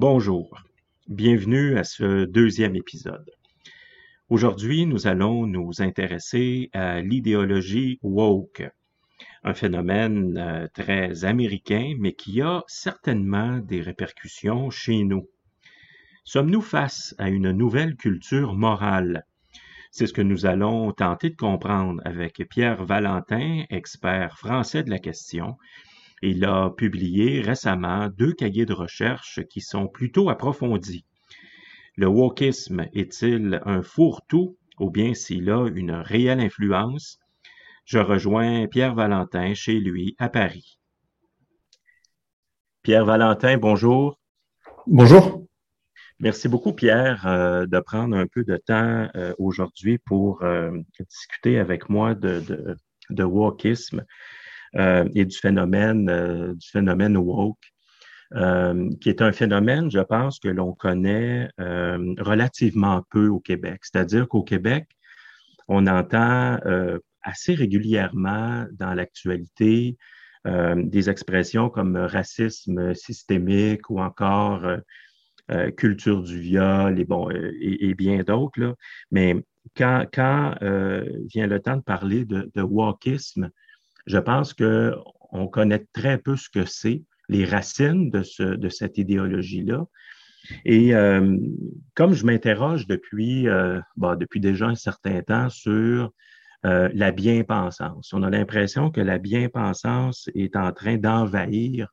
Bonjour, bienvenue à ce deuxième épisode. Aujourd'hui, nous allons nous intéresser à l'idéologie woke, un phénomène euh, très américain, mais qui a certainement des répercussions chez nous. Sommes-nous face à une nouvelle culture morale? C'est ce que nous allons tenter de comprendre avec Pierre Valentin, expert français de la question. Il a publié récemment deux cahiers de recherche qui sont plutôt approfondis. Le wokisme est-il un fourre-tout ou bien s'il a une réelle influence? Je rejoins Pierre Valentin chez lui à Paris. Pierre Valentin, bonjour. Bonjour. Merci beaucoup, Pierre, euh, de prendre un peu de temps euh, aujourd'hui pour euh, discuter avec moi de, de, de wokisme et du phénomène, du phénomène woke. qui est un phénomène, je pense, que l'on connaît relativement peu au Québec. C'est-à-dire qu'au Québec, on entend assez régulièrement dans l'actualité des expressions comme racisme systémique ou encore euh, culture du viol et, bon, euh, et, bien d'autres. Mais quand, quand euh, vient le temps de parler de, de wokisme, je pense qu'on connaît très peu ce que c'est, les racines de, ce, de cette idéologie-là. Et comme je m'interroge depuis, bon, depuis déjà un certain temps sur la bien-pensance, on a l'impression que la bien-pensance est en train d'envahir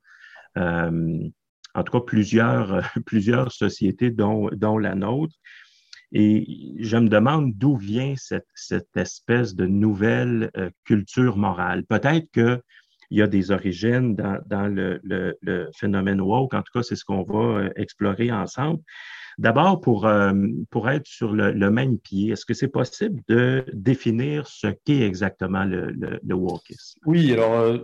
en tout cas plusieurs, euh, plusieurs sociétés, dont, dont la nôtre. Et je me demande d'où vient cette, cette, espèce de nouvelle euh, culture morale. Peut-être qu'il y a des origines dans, dans le, le, phénomène woke. En tout cas, c'est ce qu'on va euh, explorer ensemble. D'abord, pour, pour être sur le, même pied, est-ce que c'est possible de définir ce qu'est exactement le, le? Oui, alors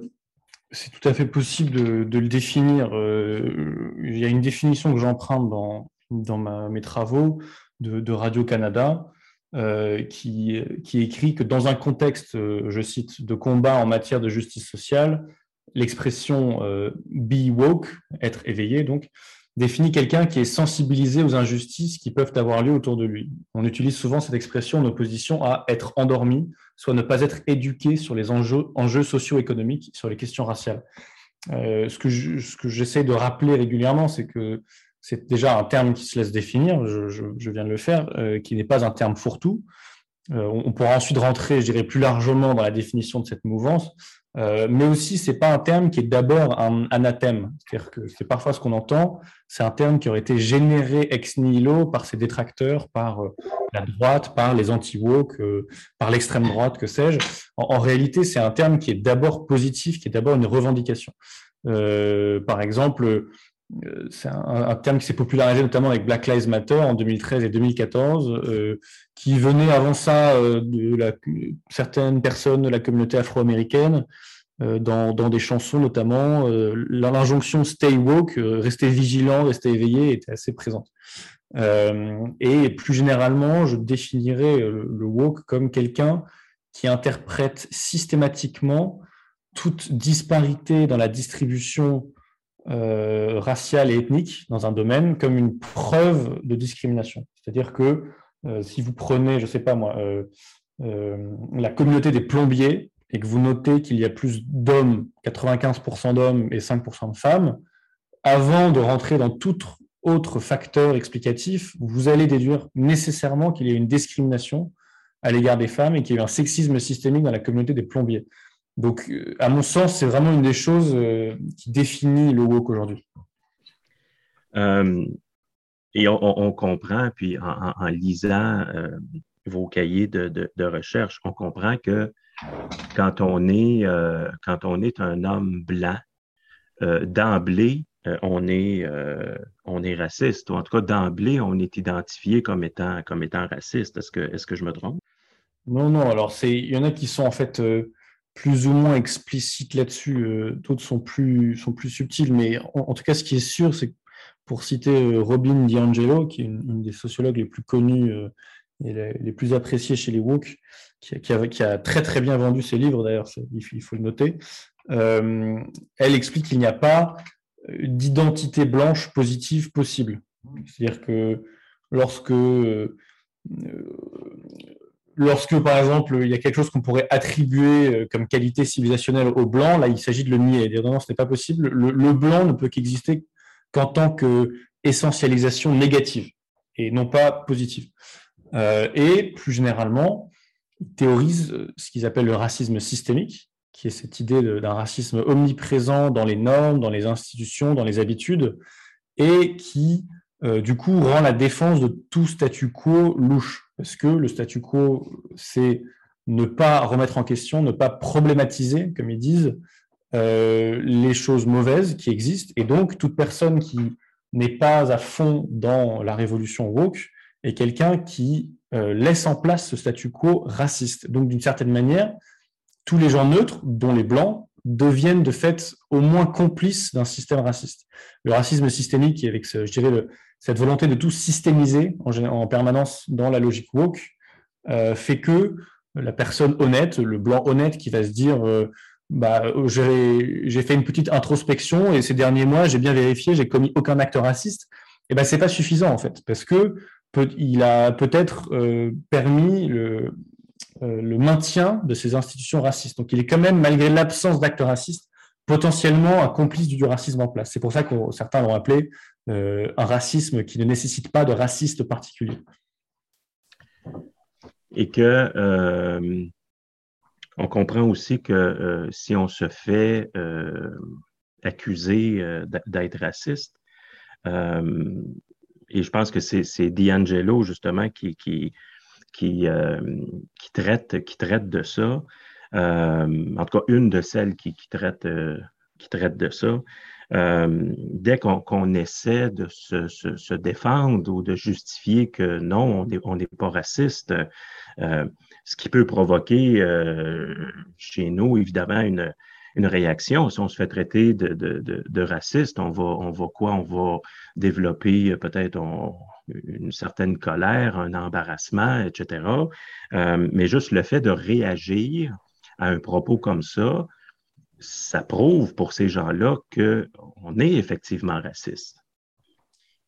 c'est tout à fait possible de, le définir. Euh, il y a une définition que j'emprunte dans, dans mes travaux de, Radio-Canada euh, qui, écrit que dans un contexte, euh, je cite, de combat en matière de justice sociale, l'expression be woke, être éveillé, donc, définit quelqu'un qui est sensibilisé aux injustices qui peuvent avoir lieu autour de lui. On utilise souvent cette expression en opposition à être endormi, soit ne pas être éduqué sur les enjeux, socio-économiques, sur les questions raciales. Euh, ce que j'essaie de rappeler régulièrement, c'est que c'est déjà un terme qui se laisse définir, je, viens de le faire, euh, qui n'est pas un terme fourre-tout. Euh, on pourra ensuite rentrer, je dirais, plus largement dans la définition de cette mouvance, euh, mais aussi, c'est pas un terme qui est d'abord un anathème. C'est-à-dire que c'est parfois ce qu'on entend, c'est un terme qui aurait été généré ex nihilo par ses détracteurs, par la droite, par les anti-woke, par l'extrême droite, que sais-je. En, réalité, c'est un terme qui est d'abord positif, qui est d'abord une revendication. par exemple, c'est un, terme qui s'est popularisé notamment avec Black Lives Matter en 2013 et 2014, qui venait avant ça de la, certaines personnes de la communauté afro-américaine, dans, des chansons notamment. L'injonction Stay Woke, rester vigilant, rester éveillé, était assez présente. et plus généralement, je définirais le woke comme quelqu'un qui interprète systématiquement toute disparité dans la distribution euh, raciale et ethnique dans un domaine comme une preuve de discrimination. C'est-à-dire que euh, si vous prenez, je ne sais pas moi, euh, la communauté des plombiers et que vous notez qu'il y a plus d'hommes, 95% d'hommes et 5% de femmes, avant de rentrer dans tout autre facteur explicatif, vous allez déduire nécessairement qu'il y a une discrimination à l'égard des femmes et qu'il y a un sexisme systémique dans la communauté des plombiers. Donc, euh, à mon sens, c'est vraiment une des choses euh, qui définit le woke aujourd'hui. Euh, et on, comprend, puis en, lisant vos cahiers de, recherche, on comprend que quand on est, quand on est un homme blanc, d'emblée, on, est, on est raciste, ou en tout cas d'emblée, on est identifié comme étant, comme étant raciste. Est-ce que, est que je me trompe? Non, non, alors il y en a qui sont en fait plus ou moins explicites là-dessus, euh, d'autres sont plus, sont plus subtils, mais en, tout cas, ce qui est sûr, c'est pour citer euh, Robin DiAngelo, qui est une, des sociologues les plus connues euh, et les, plus appréciées chez les woke, qui, qui, a, très très bien vendu ses livres d'ailleurs, il, faut le noter, elle explique qu'il n'y a pas d'identité blanche positive possible. C'est-à-dire que lorsque, euh, lorsque, par exemple, il y a quelque chose qu'on pourrait attribuer euh, comme qualité civilisationnelle au blanc, là, il s'agit de le nier et non, ce n'est pas possible. Le, blanc ne peut qu'exister qu'en tant qu'essentialisation négative et non pas positive. Euh, et plus généralement, il théorise ce qu'ils appellent le racisme systémique, qui est cette idée d'un racisme omniprésent dans les normes, dans les institutions, dans les habitudes, et qui euh, du coup, rend la défense de tout statu quo louche. Parce que le statu quo, c'est ne pas remettre en question, ne pas problématiser, comme ils disent, euh, les choses mauvaises qui existent. Et donc, toute personne qui n'est pas à fond dans la révolution woke est quelqu'un qui euh, laisse en place ce statu quo raciste. Donc, d'une certaine manière, tous les gens neutres, dont les blancs, deviennent de fait au moins complices d'un système raciste. Le racisme systémique, avec ce, je dirais le, cette volonté de tout systémiser en, permanence dans la logique woke euh, fait que la personne honnête, le blanc honnête qui va se dire euh, bah, j'ai fait une petite introspection et ces derniers mois, j'ai bien vérifié, j'ai commis aucun acte raciste, et eh ben c'est pas suffisant en fait, parce que il a peut-être euh, permis le, le maintien de ces institutions racistes. Donc il est quand même, malgré l'absence d'actes racistes, potentiellement un complice du racisme en place. C'est pour ça que certains l'ont appelé euh, un racisme qui ne nécessite pas de raciste particulier. Et que euh, on comprend aussi que euh, si on se fait accuser d'être raciste, et je pense que c'est D'Angelo justement qui, qui, qui, qui, traite, qui traite de ça. en tout cas, une de celles qui, traite, qui traite de ça. Euh, dès qu'on essaie de se, défendre ou de justifier que non, on n'est pas raciste, euh, ce qui peut provoquer euh, chez nous, évidemment, une, réaction. Si on se fait traiter de, raciste, on va, on va quoi? On va développer peut-être une certaine colère, un embarrassement, etc. mais juste le fait de réagir à un propos comme ça, ça prouve pour ces gens-là qu'on est effectivement raciste.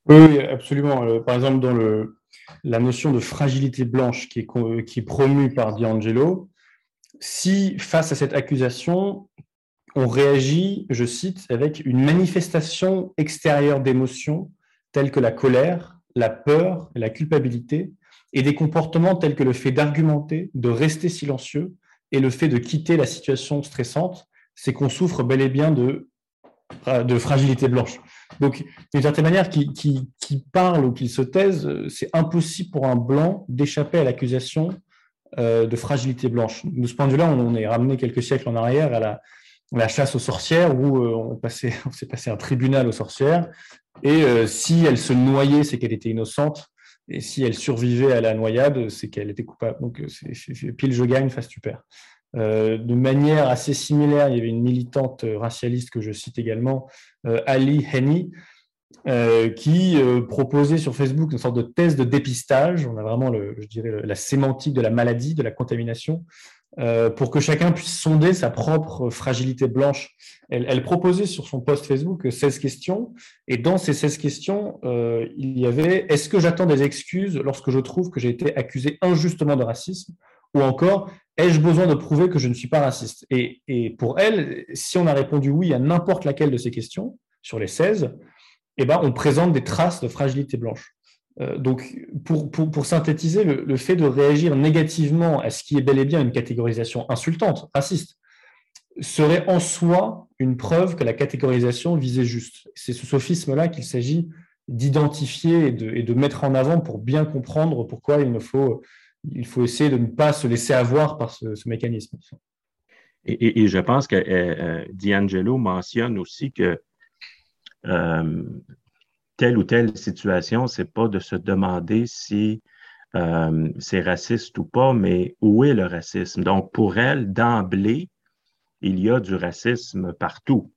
Oui, absolument. Euh, par exemple, dans le, la notion de fragilité blanche qui est, qui est promue par D'Angelo, si face à cette accusation, on réagit, je cite, avec une manifestation extérieure d'émotions telles que la colère, la peur la culpabilité, et des comportements tels que le fait d'argumenter, de rester silencieux et le fait de quitter la situation stressante, c'est qu'on souffre bel et bien de, de fragilité blanche. Donc, d'une certaine manière, qui, qui, parle ou qui se taise, c'est impossible pour un blanc d'échapper à l'accusation euh, de fragilité blanche. De ce point de vue-là, on, est ramené quelques siècles en arrière à la, la chasse aux sorcières, où euh, on, s'est passé un tribunal aux sorcières, et euh, si elle se noyait, c'est qu'elle était innocente, et si elle survivait à la noyade, c'est qu'elle était coupable. Donc, c'est pile je gagne, face tu perds. Euh, de manière assez similaire, il y avait une militante racialiste que je cite également, euh, Ali Henny, euh, qui proposait sur Facebook une sorte de thèse de dépistage. On a vraiment, je dirais, la sémantique de la maladie, de la contamination, pour que chacun puisse sonder sa propre fragilité blanche. Elle, proposait sur son post Facebook 16 questions, et dans ces 16 questions, il y avait Est-ce que j'attends des excuses lorsque je trouve que j'ai été accusé injustement de racisme? Ou encore, ai-je besoin de prouver que je ne suis pas raciste? Et, pour elle, si on a répondu oui à n'importe laquelle de ces questions, sur les 16, eh ben, on présente des traces de fragilité blanche. Euh, donc, pour, pour, synthétiser, le, fait de réagir négativement à ce qui est bel et bien une catégorisation insultante, raciste, serait en soi une preuve que la catégorisation visait juste. C'est ce sophisme-là qu'il s'agit d'identifier et de, mettre en avant pour bien comprendre pourquoi il ne faut il faut essayer de ne pas se laisser avoir par ce, mécanisme. Et, je pense que euh, euh, D'Angelo mentionne aussi que euh, telle ou telle situation, c'est pas de se demander si c'est raciste ou pas, mais où est le racisme? Donc, pour elle, d'emblée, il y a du racisme partout.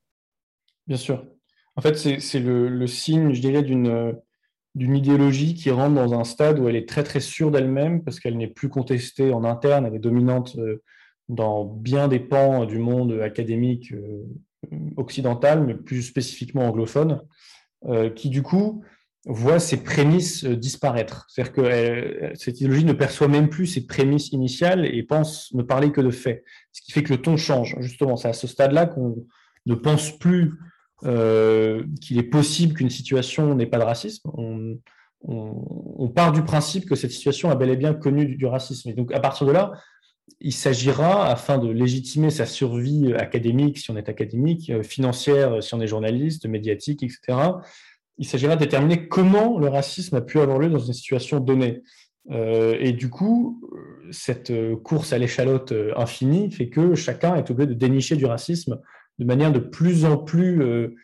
Bien sûr. En fait, c'est le, signe, je dirais, d'une d'une idéologie qui rentre dans un stade où elle est très très sûre d'elle-même parce qu'elle n'est plus contestée en interne, elle est dominante euh, dans bien des pans du monde académique euh, occidentale, mais plus spécifiquement anglophone, qui du coup voit ses prémices disparaître. C'est-à-dire que cette idéologie ne perçoit même plus ses prémices initiales et pense ne parler que de faits. Ce qui fait que le ton change. Justement, c'est à ce stade-là qu'on ne pense plus qu'il est possible qu'une situation n'ait pas de racisme. On, part du principe que cette situation a bel et bien connu du, racisme. Et donc, à partir de là, il s'agira, afin de légitimer sa survie académique, si on est académique, euh, financière, si on est journaliste, médiatique, etc., il s'agira de déterminer comment le racisme a pu avoir lieu dans une situation donnée. Euh, et du coup, cette course à l'échalote infinie fait que chacun est obligé de dénicher du racisme de manière de plus en plus, euh,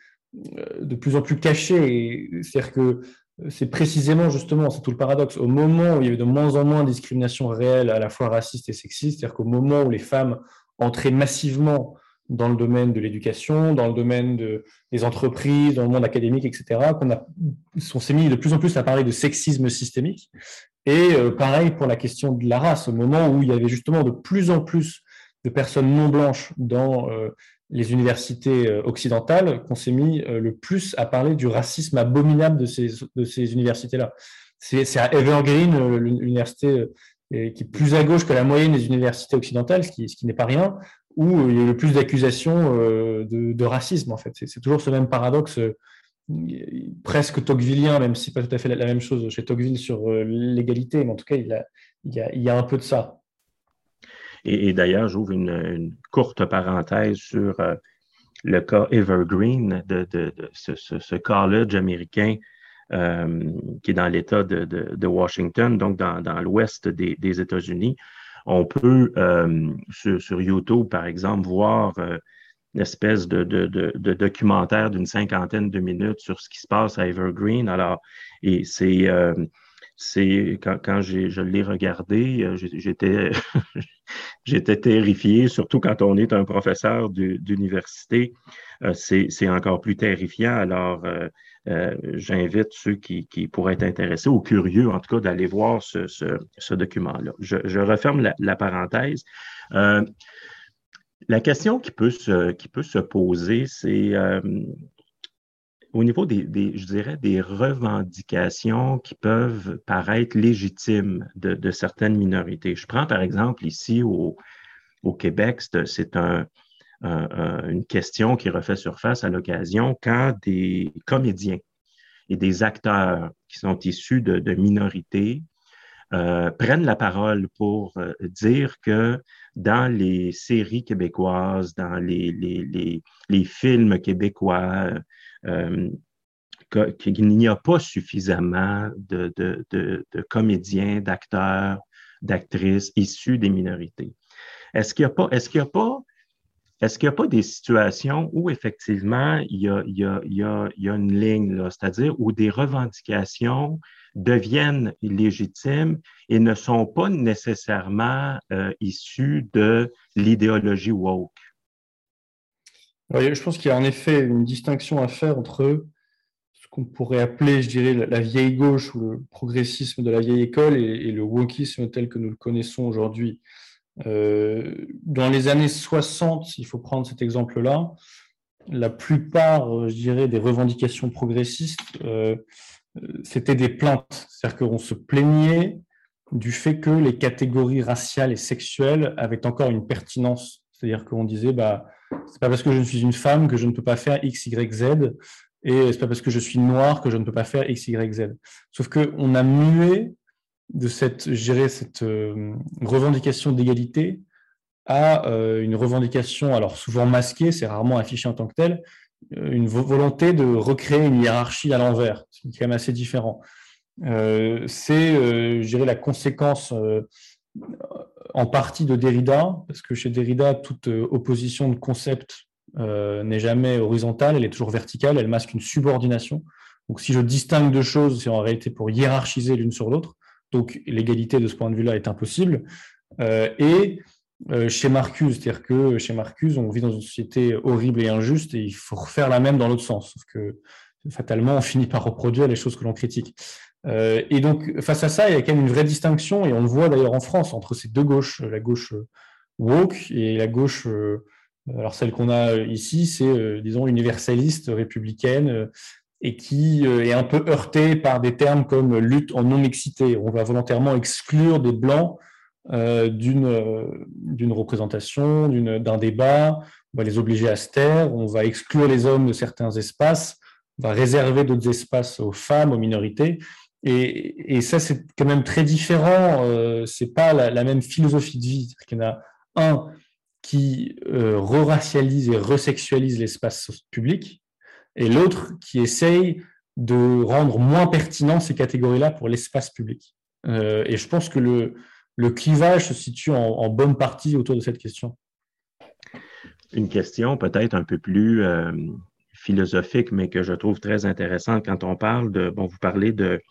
de plus, en plus cachée. C'est-à-dire que c'est précisément justement, c'est tout le paradoxe, au moment où il y avait de moins en moins de discrimination réelle, à la fois raciste et sexiste, c'est-à-dire qu'au moment où les femmes entraient massivement dans le domaine de l'éducation, dans le domaine des entreprises, dans le monde académique, etc., qu'on on s'est mis de plus en plus à parler de sexisme systémique. Et euh, pareil pour la question de la race, au moment où il y avait justement de plus en plus de personnes non blanches dans euh, les universités euh, occidentales qu'on s'est mis euh, le plus à parler du racisme abominable de ces, universités-là. C'est à Evergreen, euh, l'université qui est plus à gauche que la moyenne des universités occidentales, ce qui, n'est pas rien, où il y a le plus d'accusations de, racisme, en fait. C'est toujours ce même paradoxe presque tocquevillien, même si pas tout à fait la, même chose chez Tocqueville sur l'égalité, mais en tout cas, il y a un peu de ça. Et, d'ailleurs, j'ouvre une, courte parenthèse sur euh, le cas Evergreen de, ce, college américain euh, qui est dans l'État de, Washington, donc dans, l'ouest des, États-Unis. On peut, euh, sur, YouTube, par exemple, voir une espèce de, documentaire d'une cinquantaine de minutes sur ce qui se passe à Evergreen. Alors, et c'est quand, je l'ai regardé, j'étais j'étais terrifié, surtout quand on est un professeur d'université, euh, c'est encore plus terrifiant. Alors, euh, j'invite ceux qui, pourraient être intéressés ou curieux, en tout cas, d'aller voir ce, document-là. Je, referme la, parenthèse. la question qui peut se poser, c'est au niveau des, je dirais, des revendications qui peuvent paraître légitimes de, certaines minorités. Je prends par exemple ici au, Québec, c'est un, une question qui refait surface à l'occasion quand des comédiens et des acteurs qui sont issus de, minorités euh, prennent la parole pour euh, dire que dans les séries québécoises, dans les, les, les films québécois, qu'il n'y a pas suffisamment de, comédiens, d'acteurs, d'actrices issus des minorités. Est-ce qu'il n'y a pas, des situations où effectivement il y a, une ligne, c'est-à-dire où des revendications deviennent légitimes et ne sont pas nécessairement euh, issues de l'idéologie woke? Je pense qu'il y a en effet une distinction à faire entre ce qu'on pourrait appeler, je dirais, la vieille gauche ou le progressisme de la vieille école et, le wokisme tel que nous le connaissons aujourd'hui. Euh, dans les années 60, il faut prendre cet exemple-là, la plupart, je dirais, des revendications progressistes, euh, c'était des plaintes. C'est-à-dire qu'on se plaignait du fait que les catégories raciales et sexuelles avaient encore une pertinence. C'est-à-dire qu'on disait, bah, c'est pas parce que je suis une femme que je ne peux pas faire X, Y, Z, et c'est pas parce que je suis noir que je ne peux pas faire X, Y, Z. Sauf qu'on a mué de cette, gérer cette euh, revendication d'égalité à euh, une revendication, alors souvent masquée, c'est rarement affiché en tant que tel, euh, une volonté de recréer une hiérarchie à l'envers, c'est quand même assez différent. c'est, la conséquence en partie de Derrida, parce que chez Derrida, toute euh, opposition de concept euh, n'est jamais horizontale, elle est toujours verticale, elle masque une subordination. Donc si je distingue deux choses, c'est en réalité pour hiérarchiser l'une sur l'autre. Donc l'égalité de ce point de vue-là est impossible. Euh, et chez Marcuse, c'est-à-dire que chez Marcuse, on vit dans une société horrible et injuste et il faut refaire la même dans l'autre sens. Sauf que fatalement, on finit par reproduire les choses que l'on critique. Euh, et donc, face à ça, il y a quand même une vraie distinction, et on le voit d'ailleurs en France, entre ces deux gauches, la gauche woke et la gauche, euh, Alors celle qu'on a ici, c'est, disons, universaliste, républicaine, et qui est un peu heurtée par des termes comme lutte en non-mixité. On va volontairement exclure des blancs d'une représentation, d'un débat, on va les obliger à se taire, on va exclure les hommes de certains espaces, on va réserver d'autres espaces aux femmes, aux minorités. Et, ça, c'est quand même très différent. Euh, c'est pas la, même philosophie de vie. Il y en a un qui euh, re-racialise et resexualise l'espace public, et l'autre qui essaye de rendre moins pertinent ces catégories-là pour l'espace public. Euh, et je pense que le, le clivage se situe en, bonne partie autour de cette question. Une question peut-être un peu plus euh, philosophique, mais que je trouve très intéressante quand on parle de, bon, vous parlez de,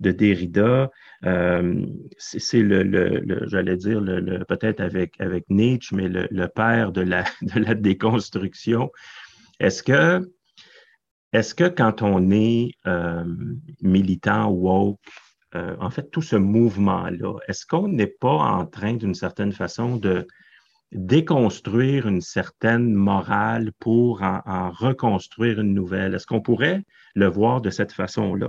de Derrida, euh, c'est le, j'allais dire, le, peut-être avec, avec Nietzsche, mais le, père de la, de la déconstruction. Est-ce que, est-ce que quand on est euh, militant woke, euh, en fait, tout ce mouvement-là, est-ce qu'on n'est pas en train, d'une certaine façon, de déconstruire une certaine morale pour en, reconstruire une nouvelle? Est-ce qu'on pourrait le voir de cette façon-là?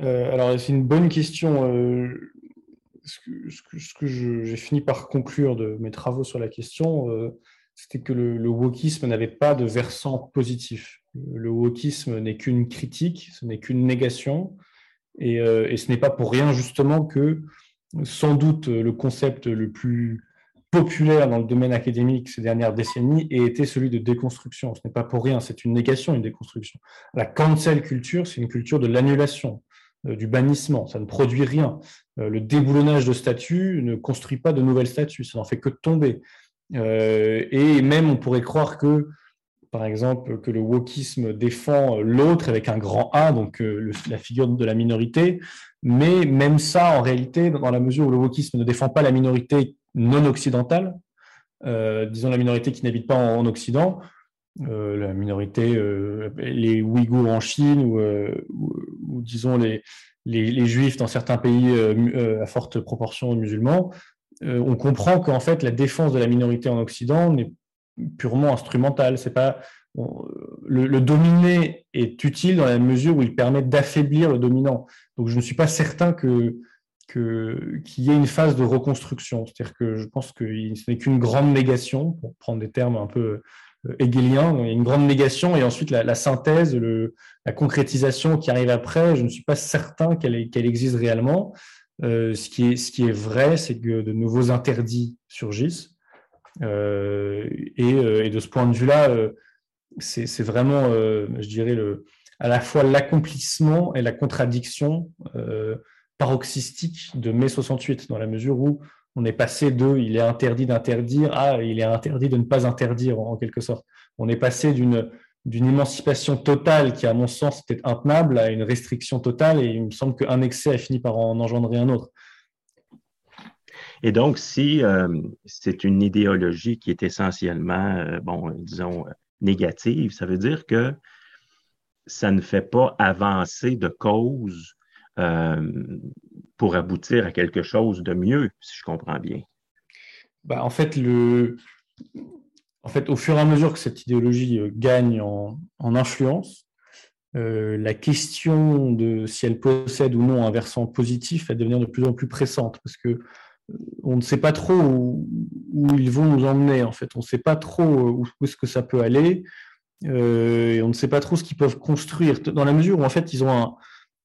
Euh, alors, c'est une bonne question. Euh, ce que, j'ai fini par conclure de mes travaux sur la question, c'était que le, le wokisme n'avait pas de versant positif. Le wokisme n'est qu'une critique, ce n'est qu'une négation, euh, et, ce n'est pas pour rien justement que sans doute le concept le plus populaire dans le domaine académique ces dernières décennies ait été celui de déconstruction. Ce n'est pas pour rien, c'est une négation, une déconstruction. La cancel culture, c'est une culture de l'annulation, euh, du bannissement, ça ne produit rien. Euh, le déboulonnage de statuts ne construit pas de nouvelles statuts, ça n'en fait que tomber. et même on pourrait croire que par exemple, que le wokisme défend l'autre avec un grand A, donc euh, la figure de la minorité. Mais même ça, en réalité, dans la mesure où le wokisme ne défend pas la minorité non occidentale, euh, disons la minorité qui n'habite pas en, Occident, euh, la minorité, les Ouïghours en Chine ou, disons les, les, Juifs dans certains pays à forte proportion musulmans, on comprend qu'en fait la défense de la minorité en Occident n'est purement instrumental. C'est pas le, le, dominé est utile dans la mesure où il permet d'affaiblir le dominant. Donc je ne suis pas certain que qu'il y ait une phase de reconstruction. C'est-à-dire que je pense que ce n'est qu'une grande négation, pour prendre des termes un peu euh, hegeliens, une grande négation et ensuite la, synthèse, la concrétisation qui arrive après, je ne suis pas certain qu'elle existe réellement. Euh, ce, qui est, vrai, c'est que de nouveaux interdits surgissent euh, et, de ce point de vue-là, c'est vraiment, je dirais, à la fois l'accomplissement et la contradiction paroxystique de mai 68, dans la mesure où on est passé de il est interdit d'interdire à il est interdit de ne pas interdire, en, quelque sorte. On est passé d'une émancipation totale qui, à mon sens, était intenable à une restriction totale, et il me semble qu'un excès a fini par en engendrer un autre. Et donc, si euh, c'est une idéologie qui est essentiellement, euh, bon, disons, négative, ça veut dire que ça ne fait pas avancer de cause euh, pour aboutir à quelque chose de mieux, si je comprends bien. Ben, en fait, le... en fait, au fur et à mesure que cette idéologie gagne en, en influence, la question de si elle possède ou non un versant positif va devenir de plus en plus pressante parce que on ne sait pas trop où, ils vont nous emmener, en fait. On ne sait pas trop où, est-ce que ça peut aller. Euh, et on ne sait pas trop ce qu'ils peuvent construire, dans la mesure où, en fait, ils ont un,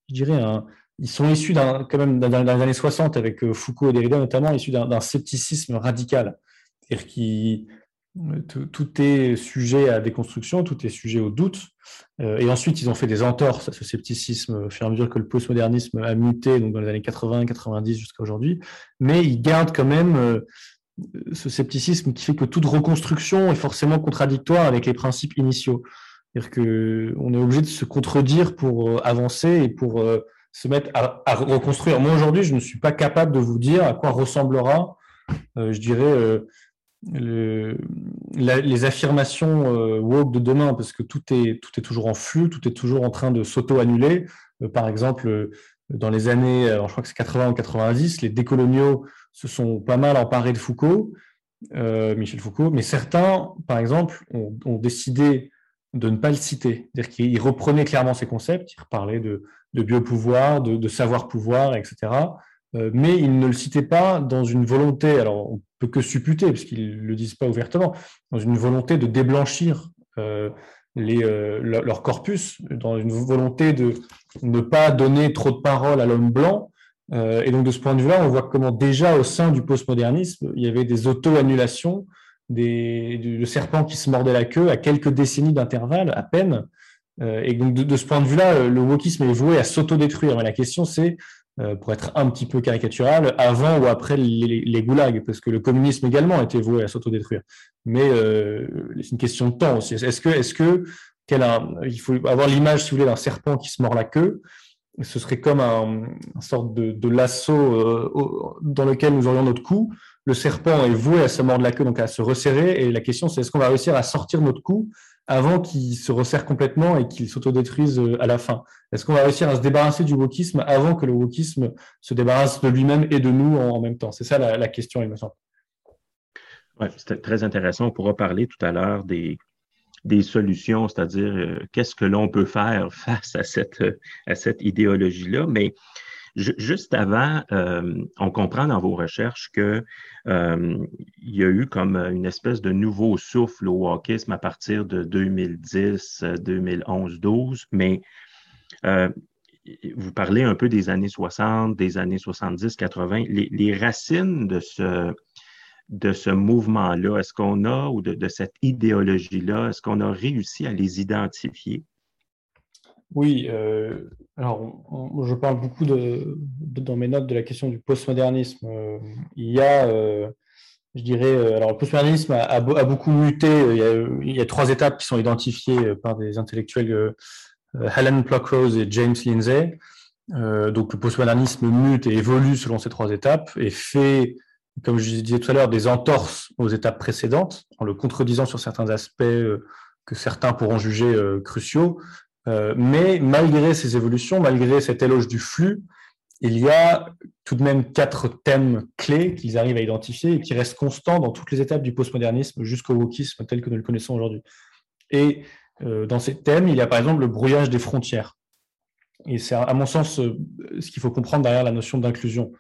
je dirais, un, ils sont issus quand même dans les années 60 avec euh, Foucault et Derrida notamment, issus d'un, scepticisme radical. C'est-à-dire qu'ils tout est sujet à déconstruction, tout est sujet au doute. Euh, et ensuite, ils ont fait des entorses à ce scepticisme au fur et à mesure que le postmodernisme a muté donc dans les années 80, 90 jusqu'à aujourd'hui. Mais ils gardent quand même euh, ce scepticisme qui fait que toute reconstruction est forcément contradictoire avec les principes initiaux. C'est-à-dire qu'on est obligé de se contredire pour euh, avancer et pour se mettre à, reconstruire. Moi, aujourd'hui, je ne suis pas capable de vous dire à quoi ressemblera, je dirais, le, les affirmations euh, woke de demain, parce que tout est, tout est toujours en flux, tout est toujours en train de s'auto-annuler. Euh, par exemple, euh, dans les années, je crois que c'est 80 ou 90, les décoloniaux se sont pas mal emparés de Foucault Michel Foucault, mais certains, par exemple, ont, décidé de ne pas le citer. C'est-à-dire qu'il reprenait clairement ses concepts, il parlait de, de biopouvoir, de, savoir-pouvoir, etc. mais il ne le citait pas dans une volonté, alors on peut que supputer, parce qu'ils ne le disent pas ouvertement, dans une volonté de déblanchir les, leur corpus, dans une volonté de ne pas donner trop de parole à l'homme blanc, euh, et donc, de ce point de vue-là, on voit comment déjà au sein du postmodernisme, il y avait des auto-annulations, des, le serpent qui se mordait la queue à quelques décennies d'intervalle, à peine. Euh, et donc, de, ce point de vue-là, euh, le wokisme est voué à s'autodétruire. Mais la question, c'est, pour être un petit peu caricatural, avant ou après les, goulags, parce que le communisme également était voué à s'autodétruire. Mais c'est une question de temps aussi. Est-ce que, est-ce que il faut avoir l'image, si vous voulez, d'un serpent qui se mord la queue ce serait comme un, une sorte de, lasso euh, dans lequel nous aurions notre cou. Le serpent est voué à se mordre la queue, donc à se resserrer. Et la question, c'est est-ce qu'on va réussir à sortir notre cou avant qu'il se resserre complètement et qu'il s'autodétruise euh, à la fin? Est-ce qu'on va réussir à se débarrasser du wokisme avant que le wokisme se débarrasse de lui-même et de nous en, même temps? C'est ça la, question, il me semble. Oui, c'était très intéressant. On pourra parler tout à l'heure des, des solutions, c'est-à-dire euh, qu'est-ce que l'on peut faire face à cette, à cette idéologie-là. Mais juste avant, euh, on comprend dans vos recherches que euh, il y a eu comme une espèce de nouveau souffle au wokisme à partir de 2010, 2011, 12, mais vous parlez un peu des années 60, des années 70, 80. Les, les racines de ce, de ce mouvement-là? Est-ce qu'on a, ou de, cette idéologie-là, est-ce qu'on a réussi à les identifier? Oui, euh, alors je parle beaucoup dans mes notes de la question du postmodernisme. Euh, il y a, euh, je dirais, alors le postmodernisme a, beaucoup muté. Il y, a, trois étapes qui sont identifiées par des intellectuels, Helen Pluckrose et James Lindsay. donc le postmodernisme mute et évolue selon ces trois étapes et fait comme je disais tout à l'heure, des entorses aux étapes précédentes, en le contredisant sur certains aspects que certains pourront juger cruciaux. Euh, mais malgré ces évolutions, malgré cet éloge du flux, il y a tout de même quatre thèmes clés qu'ils arrivent à identifier et qui restent constants dans toutes les étapes du postmodernisme jusqu'au wokisme tel que nous le connaissons aujourd'hui. Et dans ces thèmes, il y a par exemple le brouillage des frontières. Et c'est à mon sens ce qu'il faut comprendre derrière la notion d'inclusion.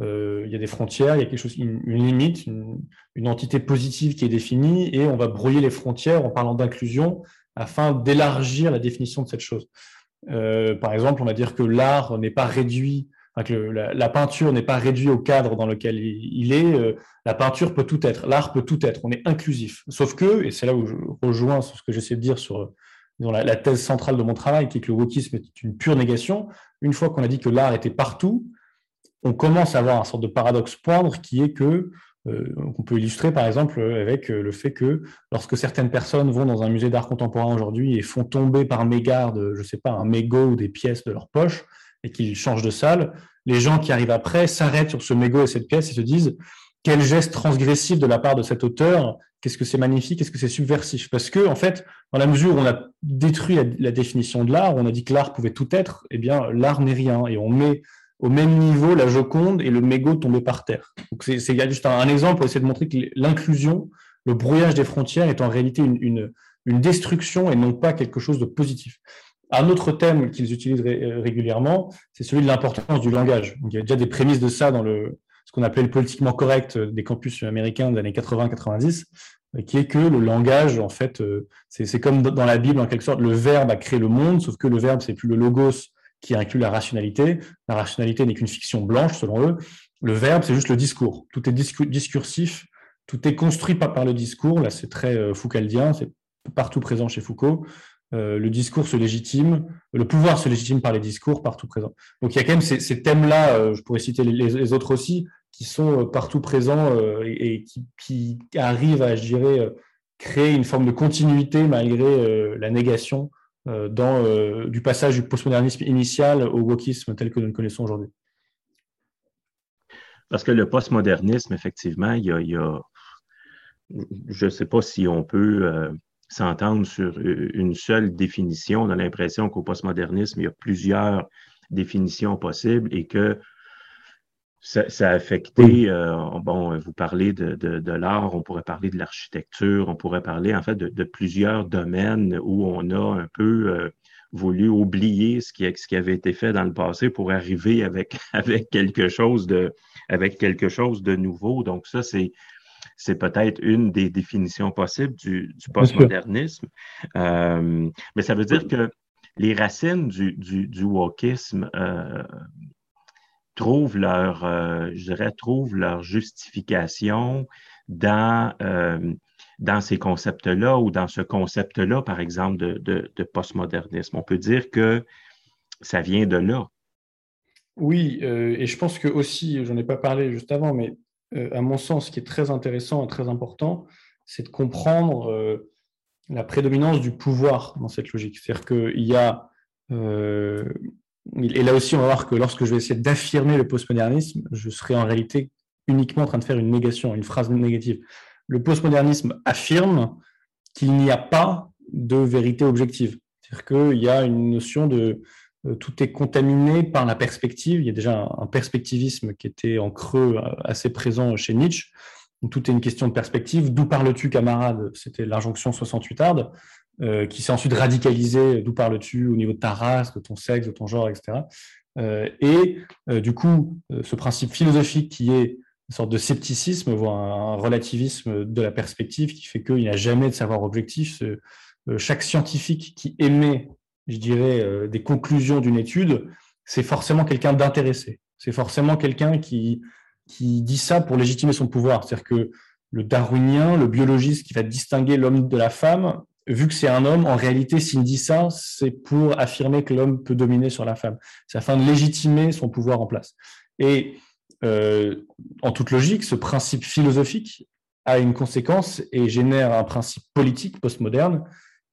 Euh, il y a des frontières, il y a quelque chose, une, limite, une, entité positive qui est définie, et on va brouiller les frontières en parlant d'inclusion afin d'élargir la définition de cette chose. Euh, par exemple, on va dire que l'art n'est pas réduit, que la, peinture n'est pas réduite au cadre dans lequel il, est. Euh, la peinture peut tout être, l'art peut tout être. On est inclusif. Sauf que, et c'est là où je rejoins ce que j'essaie de dire sur la, thèse centrale de mon travail, qui est que le wokisme est une pure négation. Une fois qu'on a dit que l'art était partout, on commence à avoir un sorte de paradoxe poindre qui est que on peut illustrer par exemple avec euh, le fait que lorsque certaines personnes vont dans un musée d'art contemporain aujourd'hui et font tomber par mégarde, je sais pas, un mégot ou des pièces de leur poche et qu'ils changent de salle, les gens qui arrivent après s'arrêtent sur ce mégot et cette pièce et se disent quel geste transgressif de la part de cet auteur, qu'est-ce que c'est magnifique, qu'est-ce que c'est subversif. Parce que, en fait, dans la mesure où on a détruit la, la définition de l'art, on a dit que l'art pouvait tout être, eh bien, l'art n'est rien. Et on met au même niveau la Joconde et le mégot tombé par terre. Donc c'est juste un, exemple pour essayer de montrer que l'inclusion, le brouillage des frontières est en réalité une, une, destruction et non pas quelque chose de positif. Un autre thème qu'ils utilisent euh, régulièrement, c'est celui de l'importance du langage. il y a déjà des prémices de ça dans le, ce qu'on appelait le politiquement correct des campus américains des années 80-90, qui est que le langage, en fait, euh, c'est comme dans la Bible, en quelque sorte, le verbe a créé le monde, sauf que le verbe, c'est plus le logos, qui inclut la rationalité. La rationalité n'est qu'une fiction blanche, selon eux. Le verbe, c'est juste le discours. Tout est discursif, tout est construit par, le discours. Là, c'est très euh, foucaldien, c'est partout présent chez Foucault. Euh, le discours se légitime, le pouvoir se légitime par les discours partout présent. Donc il y a quand même ces, thèmes-là, euh, je pourrais citer les, autres aussi, qui sont partout présents et, qui, arrivent à, je dirais, créer une forme de continuité malgré la négation euh, dans, euh, du passage du postmodernisme initial au wokisme tel que nous le connaissons aujourd'hui. Parce que le postmodernisme, effectivement, il y a, je ne sais pas si on peut euh, s'entendre sur une seule définition. On a l'impression qu'au postmodernisme, il y a plusieurs définitions possibles et que ça, a affecté, euh, bon, vous parlez de, de, l'art, on pourrait parler de l'architecture, on pourrait parler en fait de, plusieurs domaines où on a un peu euh, voulu oublier ce qui, ce qui avait été fait dans le passé pour arriver avec, avec quelque chose de avec quelque chose de nouveau. Donc, ça, c'est c'est peut-être une des définitions possibles du, du postmodernisme. Euh, mais ça veut dire que les racines du, du, du wokisme euh, trouvent leur, euh, je dirais, trouvent leur justification dans, euh, dans ces concepts-là ou dans ce concept-là, par exemple, de, de, de, postmodernisme. On peut dire que ça vient de là. Oui, et je pense que aussi, j'en ai pas parlé juste avant, mais à mon sens, ce qui est très intéressant et très important, c'est de comprendre la prédominance du pouvoir dans cette logique. C'est-à-dire qu'il y a, euh, et là aussi on va voir que lorsque je vais essayer d'affirmer le postmodernisme, je serai en réalité uniquement en train de faire une négation, une phrase négative. Le postmodernisme affirme qu'il n'y a pas de vérité objective. C'est-à-dire qu'il y a une notion de euh, tout est contaminé par la perspective. Il y a déjà un perspectivisme qui était en creux euh, assez présent chez Nietzsche, tout est une question de perspective. D'où parles-tu, camarade? C'était l'injonction 68 arde, euh, qui s'est ensuite radicalisée. D'où parles-tu au niveau de ta race, de ton sexe, de ton genre, etc. Euh, et euh, du coup, ce principe philosophique qui est une sorte de scepticisme, voire un, relativisme de la perspective, qui fait qu'il n'y a jamais de savoir objectif. chaque scientifique qui émet, je dirais, des conclusions d'une étude, c'est forcément quelqu'un d'intéressé. C'est forcément quelqu'un qui qui dit ça pour légitimer son pouvoir. C'est-à-dire que le darwinien, le biologiste qui va distinguer l'homme de la femme, vu que c'est un homme, en réalité, s'il dit ça, c'est pour affirmer que l'homme peut dominer sur la femme. C'est afin de légitimer son pouvoir en place. Et euh, en toute logique, ce principe philosophique a une conséquence et génère un principe politique postmoderne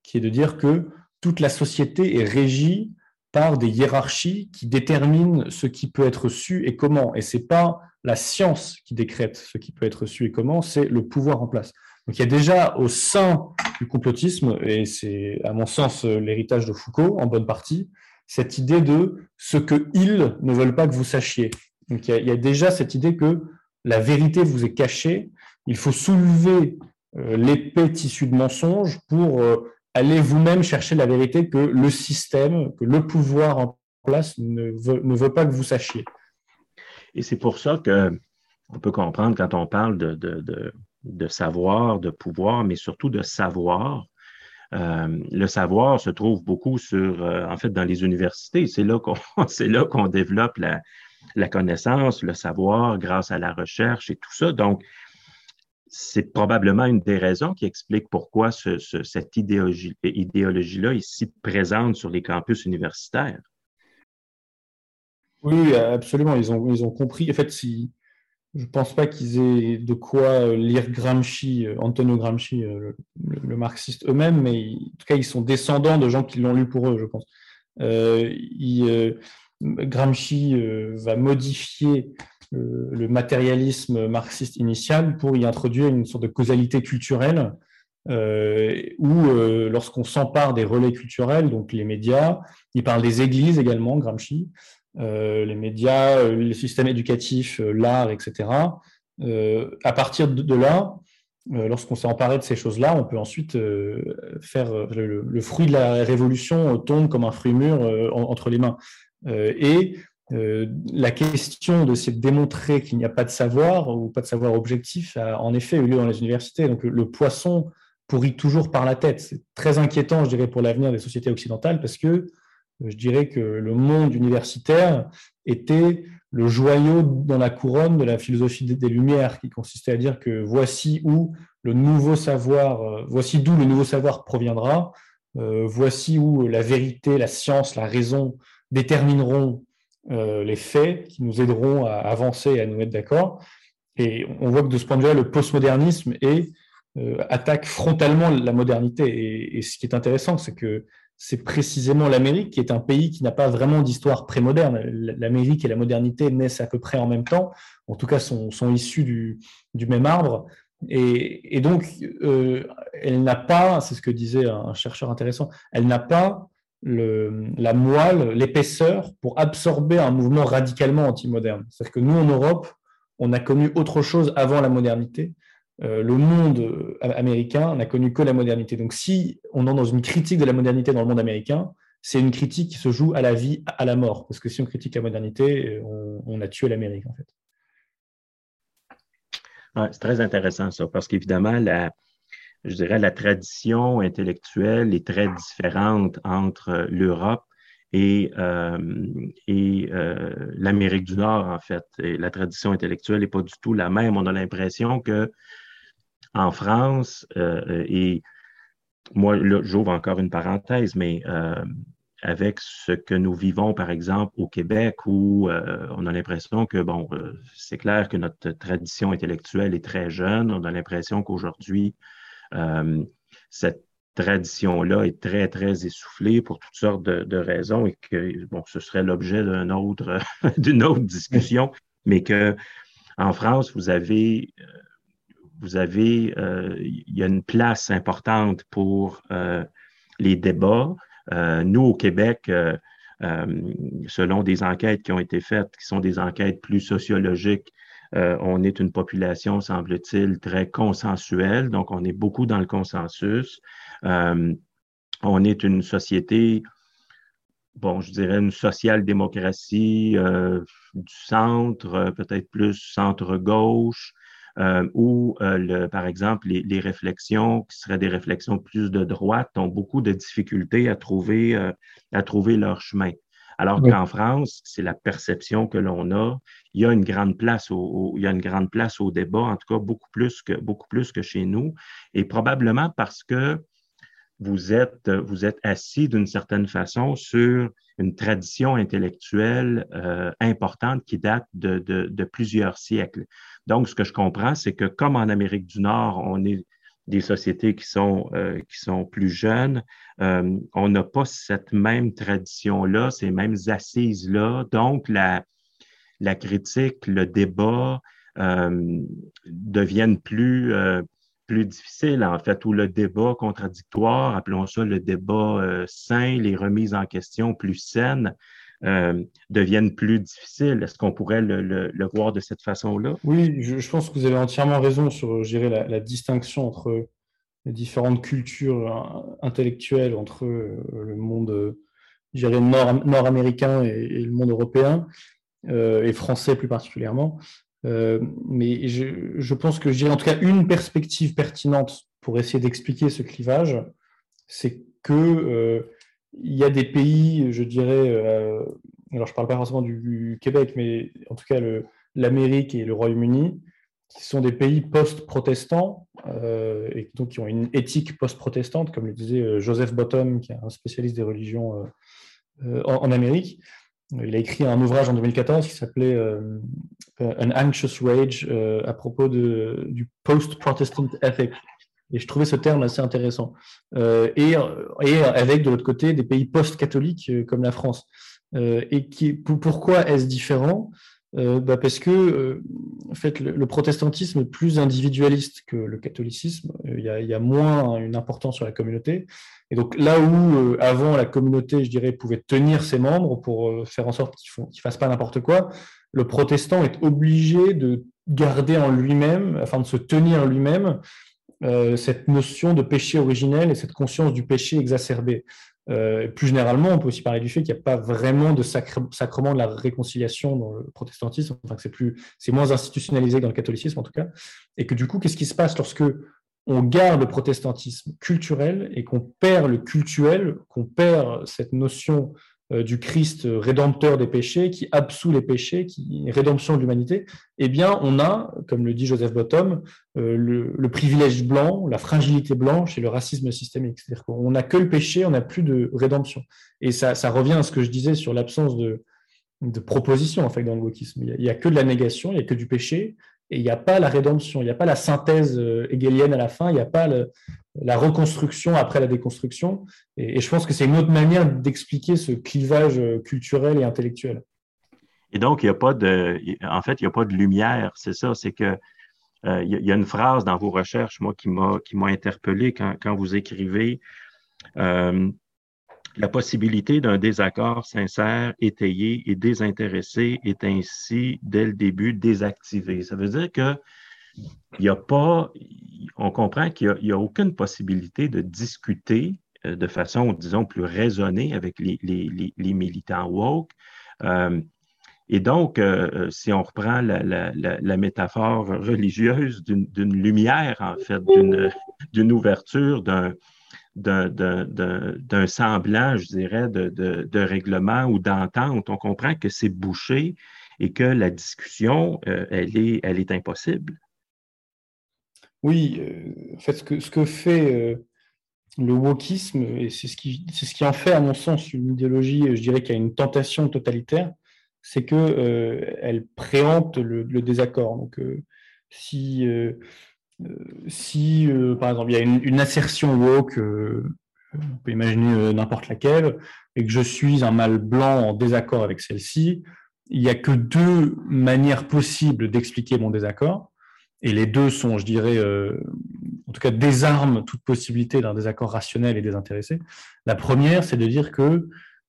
qui est de dire que toute la société est régie par des hiérarchies qui déterminent ce qui peut être su et comment. Et c'est pas la science qui décrète ce qui peut être su et comment, c'est le pouvoir en place. Donc il y a déjà au sein du complotisme, et c'est à mon sens l'héritage de Foucault en bonne partie, cette idée de ce que ils ne veulent pas que vous sachiez. Donc il y a, déjà cette idée que la vérité vous est cachée, il faut soulever euh, l'épée tissue de mensonges pour euh, allez vous-même chercher la vérité que le système, que le pouvoir en place ne veut, ne veut pas que vous sachiez. Et c'est pour ça qu'on peut comprendre quand on parle de, de, de, savoir, de pouvoir, mais surtout de savoir. Euh, le savoir se trouve beaucoup sur, euh, en fait, dans les universités. C'est là qu'on, c'est là qu'on développe la, la connaissance, le savoir grâce à la recherche et tout ça. Donc, c'est probablement une des raisons qui explique pourquoi cette idéologie, idéologie-là est si présente sur les campus universitaires. Oui, absolument. Ils ont, ils ont compris. En fait, si, je pense pas qu'ils aient de quoi lire Gramsci, euh, Antonio Gramsci, euh, le, marxiste eux-mêmes, mais en tout cas, ils sont descendants de gens qui l'ont lu pour eux, je pense. Euh, Gramsci va modifier le matérialisme marxiste initial pour y introduire une sorte de causalité culturelle euh, où euh, lorsqu'on s'empare des relais culturels, donc les médias, il parle des églises également, Gramsci, euh, les médias, le système éducatif, l'art, etc. à partir de, là, lorsqu'on s'est emparé de ces choses-là, on peut ensuite faire le, fruit de la révolution tombe comme un fruit mûr entre les mains. et euh, la question de se démontrer qu'il n'y a pas de savoir ou pas de savoir objectif a en effet eu lieu dans les universités. Donc le, poisson pourrit toujours par la tête. C'est très inquiétant, je dirais, pour l'avenir des sociétés occidentales parce que euh, je dirais que le monde universitaire était le joyau dans la couronne de la philosophie des, Lumières, qui consistait à dire que voici où le nouveau savoir, euh, voici d'où le nouveau savoir proviendra, voici où la vérité, la science, la raison détermineront euh, les faits qui nous aideront à avancer et à nous mettre d'accord. Et on voit que de ce point de vue-là, le postmodernisme est, euh, attaque frontalement la modernité. Et, ce qui est intéressant, c'est que c'est précisément l'Amérique qui est un pays qui n'a pas vraiment d'histoire prémoderne. L'Amérique et la modernité naissent à peu près en même temps, en tout cas sont, sont issus du, même arbre. Et, et donc, euh, elle n'a pas, c'est ce que disait un chercheur intéressant, elle n'a pas la moelle, l'épaisseur pour absorber un mouvement radicalement anti-moderne. C'est-à-dire que nous, en Europe, on a connu autre chose avant la modernité. Euh, le monde euh, américain n'a connu que la modernité. Donc, si on est dans une critique de la modernité dans le monde américain, c'est une critique qui se joue à la vie, à la mort. Parce que si on critique la modernité, on, a tué l'Amérique, en fait. c'est très intéressant, ça, parce qu'évidemment, je dirais, la tradition intellectuelle est très différente entre l'Europe et, euh, euh, l'Amérique du Nord, en fait. La tradition intellectuelle n'est pas du tout la même. On a l'impression que en France, euh, et moi, j'ouvre encore une parenthèse, mais avec ce que nous vivons, par exemple, au Québec, où on a l'impression que, bon, c'est clair que notre tradition intellectuelle est très jeune. On a l'impression qu'aujourd'hui, cette tradition-là est très, très essoufflée pour toutes sortes de, raisons et que, bon, ce serait l'objet d'un autre, d'une autre discussion, mais que en France, vous avez, euh, vous avez, euh, il y a une place importante pour euh, les débats. nous, au Québec, selon des enquêtes qui ont été faites, qui sont des enquêtes plus sociologiques, on est une population, semble-t-il, très consensuelle, donc on est beaucoup dans le consensus. Euh, on est une société, bon, je dirais une social-démocratie euh, du centre, euh, peut-être plus centre-gauche, où, le, par exemple, les, réflexions qui seraient des réflexions plus de droite ont beaucoup de difficultés à trouver, à trouver leur chemin. Alors qu'en France, c'est la perception que l'on a. Il y a une grande place au, il y a une grande place au débat, en tout cas beaucoup plus que beaucoup plus que chez nous, et probablement parce que vous êtes, vous êtes assis d'une certaine façon sur une tradition intellectuelle euh, importante qui date de, de, plusieurs siècles. Donc, ce que je comprends, c'est que comme en Amérique du Nord, on est des sociétés qui sont, euh, qui sont plus jeunes, euh, on n'a pas cette même tradition-là, ces mêmes assises-là. Donc, la, la critique, le débat euh, deviennent plus, euh, plus difficile, en fait, où le débat contradictoire, appelons ça le débat euh, sain, les remises en question plus saines, euh, deviennent plus difficiles. Est-ce qu'on pourrait le, voir de cette façon-là? Oui, je, pense que vous avez entièrement raison sur gérer la, la, distinction entre les différentes cultures euh, intellectuelles, entre le monde nord-américain et, et, le monde européen, et français plus particulièrement. Euh, mais je, pense que j'ai en tout cas une perspective pertinente pour essayer d'expliquer ce clivage, c'est que euh, il y a des pays, je dirais, euh, alors je ne parle pas forcément du, Québec, mais en tout cas l'Amérique et le Royaume-Uni, qui sont des pays post-protestants et donc qui ont une éthique post-protestante, comme le disait Joseph Bottom, qui est un spécialiste des religions en, Amérique. Il a écrit un ouvrage en 2014 qui s'appelait euh, An Anxious Rage euh, à propos du post-Protestant ethic. Et je trouvais ce terme assez intéressant. Euh, et, et, avec de l'autre côté des pays post-catholiques comme la France. et qui, pourquoi est-ce différent? Bah Parce que en fait, le, protestantisme est plus individualiste que le catholicisme. Il y, a, il y, a, moins une importance sur la communauté. Et donc là où euh, avant la communauté, je dirais, pouvait tenir ses membres pour euh, faire en sorte qu'ils ne fassent pas n'importe quoi, le protestant est obligé de garder en lui-même, afin de se tenir lui-même, euh, cette notion de péché originel et cette conscience du péché exacerbé. plus généralement, on peut aussi parler du fait qu'il n'y a pas vraiment de sacrement de la réconciliation dans le protestantisme, enfin que c'est plus, c'est moins institutionnalisé dans le catholicisme en tout cas, et que du coup, qu'est-ce qui se passe lorsque on garde le protestantisme culturel et qu'on perd le cultuel, qu'on perd cette notion euh, du Christ rédempteur des péchés, qui absout les péchés, qui rédemption de l'humanité, eh bien, on a, comme le dit Joseph Bottom, euh, le, privilège blanc, la fragilité blanche et le racisme systémique. C'est-à-dire qu'on n'a que le péché, on n'a plus de rédemption. Et ça, revient à ce que je disais sur l'absence de, proposition en fait, dans le wokisme. Il n'y a, que de la négation, il n'y a que du péché, et il n'y a pas la rédemption, il n'y a pas la synthèse euh, hegelienne à la fin, il n'y a pas la reconstruction après la déconstruction. Et, je pense que c'est une autre manière d'expliquer ce clivage euh, culturel et intellectuel. Et donc, il n'y a pas de, en fait, il n'y a pas de lumière, c'est ça, c'est que euh, il y a une phrase dans vos recherches, moi, qui m'a, qui interpellé quand, quand vous écrivez La possibilité d'un désaccord sincère, étayé et désintéressé est ainsi, dès le début, désactivée. Ça veut dire que il n'y a pas, on comprend qu'il n'y a, aucune possibilité de discuter euh, de façon, disons, plus raisonnée avec les, militants woke. Euh, et donc, euh, si on reprend la, métaphore religieuse d'une lumière, en fait, d'une ouverture, d'un semblant, je dirais, de, règlement ou d'entente, on comprend que c'est bouché et que la discussion, elle est impossible. Oui, euh, en fait, ce que, ce que fait euh, le wokisme, et c'est ce, qui, en fait, à mon sens, une idéologie, je dirais, qui a une tentation totalitaire, c'est qu'elle euh, préempte le, désaccord. Donc, si, si par exemple, il y a une, assertion woke, on peut imaginer n'importe laquelle, et que je suis un mâle blanc en désaccord avec celle-ci, il n'y a que deux manières possibles d'expliquer mon désaccord et les deux sont, je dirais, euh, en tout cas, désarment toute possibilité d'un désaccord rationnel et désintéressé. La première, c'est de dire que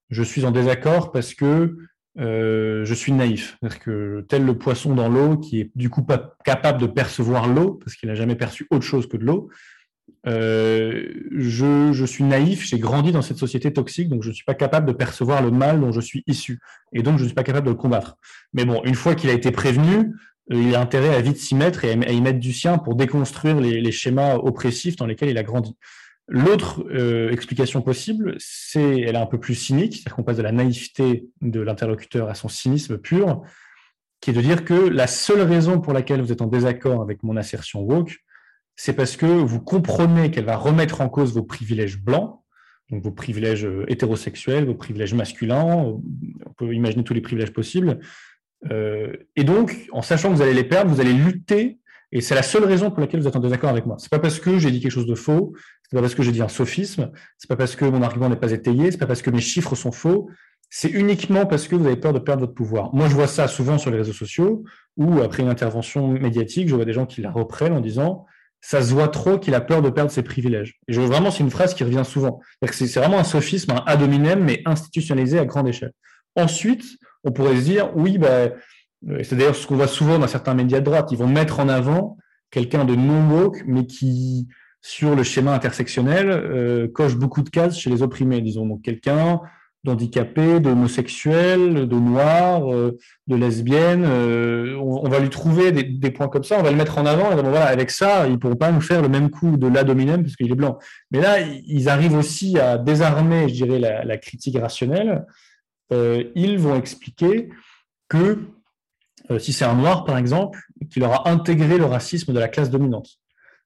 je suis en désaccord parce que euh, je suis naïf. C'est-à-dire que tel le poisson dans l'eau, qui est du coup pas capable de percevoir l'eau, parce qu'il n'a jamais perçu autre chose que de l'eau, euh, je, je, suis naïf, j'ai grandi dans cette société toxique, donc je ne suis pas capable de percevoir le mal dont je suis issu. Et donc, je ne suis pas capable de le combattre. Mais bon, une fois qu'il a été prévenu, il a intérêt à vite s'y mettre et à y mettre du sien pour déconstruire les, schémas oppressifs dans lesquels il a grandi. L'autre euh, explication possible, c'est, elle est un peu plus cynique, c'est-à-dire qu'on passe de la naïveté de l'interlocuteur à son cynisme pur, qui est de dire que la seule raison pour laquelle vous êtes en désaccord avec mon assertion woke, c'est parce que vous comprenez qu'elle va remettre en cause vos privilèges blancs, donc vos privilèges euh, hétérosexuels, vos privilèges masculins, on peut imaginer tous les privilèges possibles, euh, et donc, en sachant que vous allez les perdre, vous allez lutter, et c'est la seule raison pour laquelle vous êtes en désaccord avec moi. C'est pas parce que j'ai dit quelque chose de faux, c'est pas parce que j'ai dit un sophisme, c'est pas parce que mon argument n'est pas étayé, c'est pas parce que mes chiffres sont faux, c'est uniquement parce que vous avez peur de perdre votre pouvoir. Moi, je vois ça souvent sur les réseaux sociaux, où après une intervention médiatique, je vois des gens qui la reprennent en disant ça se voit trop qu'il a peur de perdre ses privilèges. Et je vois vraiment, c'est une phrase qui revient souvent. C'est vraiment un sophisme, un ad hominem, mais institutionnalisé à grande échelle. Ensuite, on pourrait se dire, oui, bah, c'est d'ailleurs ce qu'on voit souvent dans certains médias de droite, ils vont mettre en avant quelqu'un de non woke, mais qui, sur le schéma intersectionnel, euh, coche beaucoup de cases chez les opprimés, disons. Donc quelqu'un d'handicapé, d'homosexuel, de noir, euh, de lesbienne, on, va lui trouver des, points comme ça, on va le mettre en avant, et voilà, avec ça, ils ne pourront pas nous faire le même coup de l'ad hominem puisqu'il est blanc. Mais là, ils arrivent aussi à désarmer, je dirais, la critique rationnelle euh, ils vont expliquer que euh, si c'est un noir, par exemple, qu'il aura intégré le racisme de la classe dominante.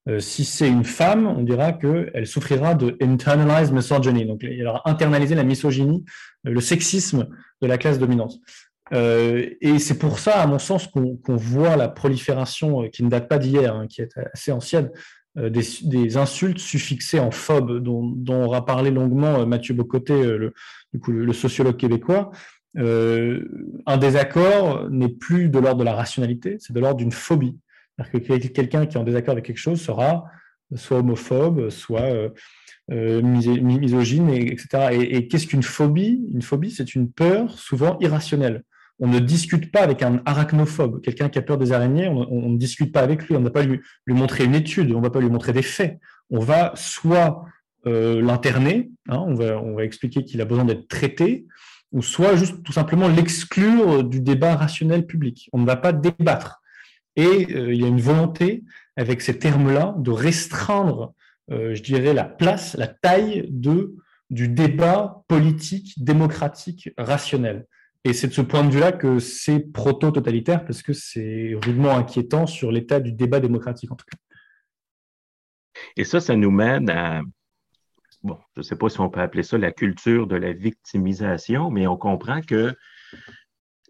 Euh, si c'est une femme, on dira qu'elle souffrira de internalized misogyny, donc elle aura internalisé la misogynie, le sexisme de la classe dominante. et c'est pour ça, à mon sens, qu'on voit la prolifération qui ne date pas d'hier, hein, qui est assez ancienne, des, insultes suffixées en phobe, dont, aura parlé longuement Mathieu Bocoté, du coup, le, sociologue québécois, euh, un désaccord n'est plus de l'ordre de la rationalité, c'est de l'ordre d'une phobie. C'est-à-dire que quelqu'un qui est en désaccord avec quelque chose sera soit homophobe, soit euh, euh, misogyne, etc. Et, qu'est-ce qu'une phobie? Une phobie, c'est une peur souvent irrationnelle. On ne discute pas avec un arachnophobe, quelqu'un qui a peur des araignées, on, ne discute pas avec lui, on ne va pas lui, lui, montrer une étude, on ne va pas lui montrer des faits. On va soit euh, l'interner, hein, on, va, expliquer qu'il a besoin d'être traité, ou soit juste tout simplement l'exclure du débat rationnel public. On ne va pas débattre. Et euh, il y a une volonté, avec ces termes-là, de restreindre, euh, je dirais, la place, la taille de, du débat politique, démocratique, rationnel. Et c'est de ce point de vue-là que c'est proto-totalitaire, parce que c'est rudement inquiétant sur l'état du débat démocratique, en tout cas. Et ça, ça nous mène à, bon, je ne sais pas si on peut appeler ça la culture de la victimisation, mais on comprend que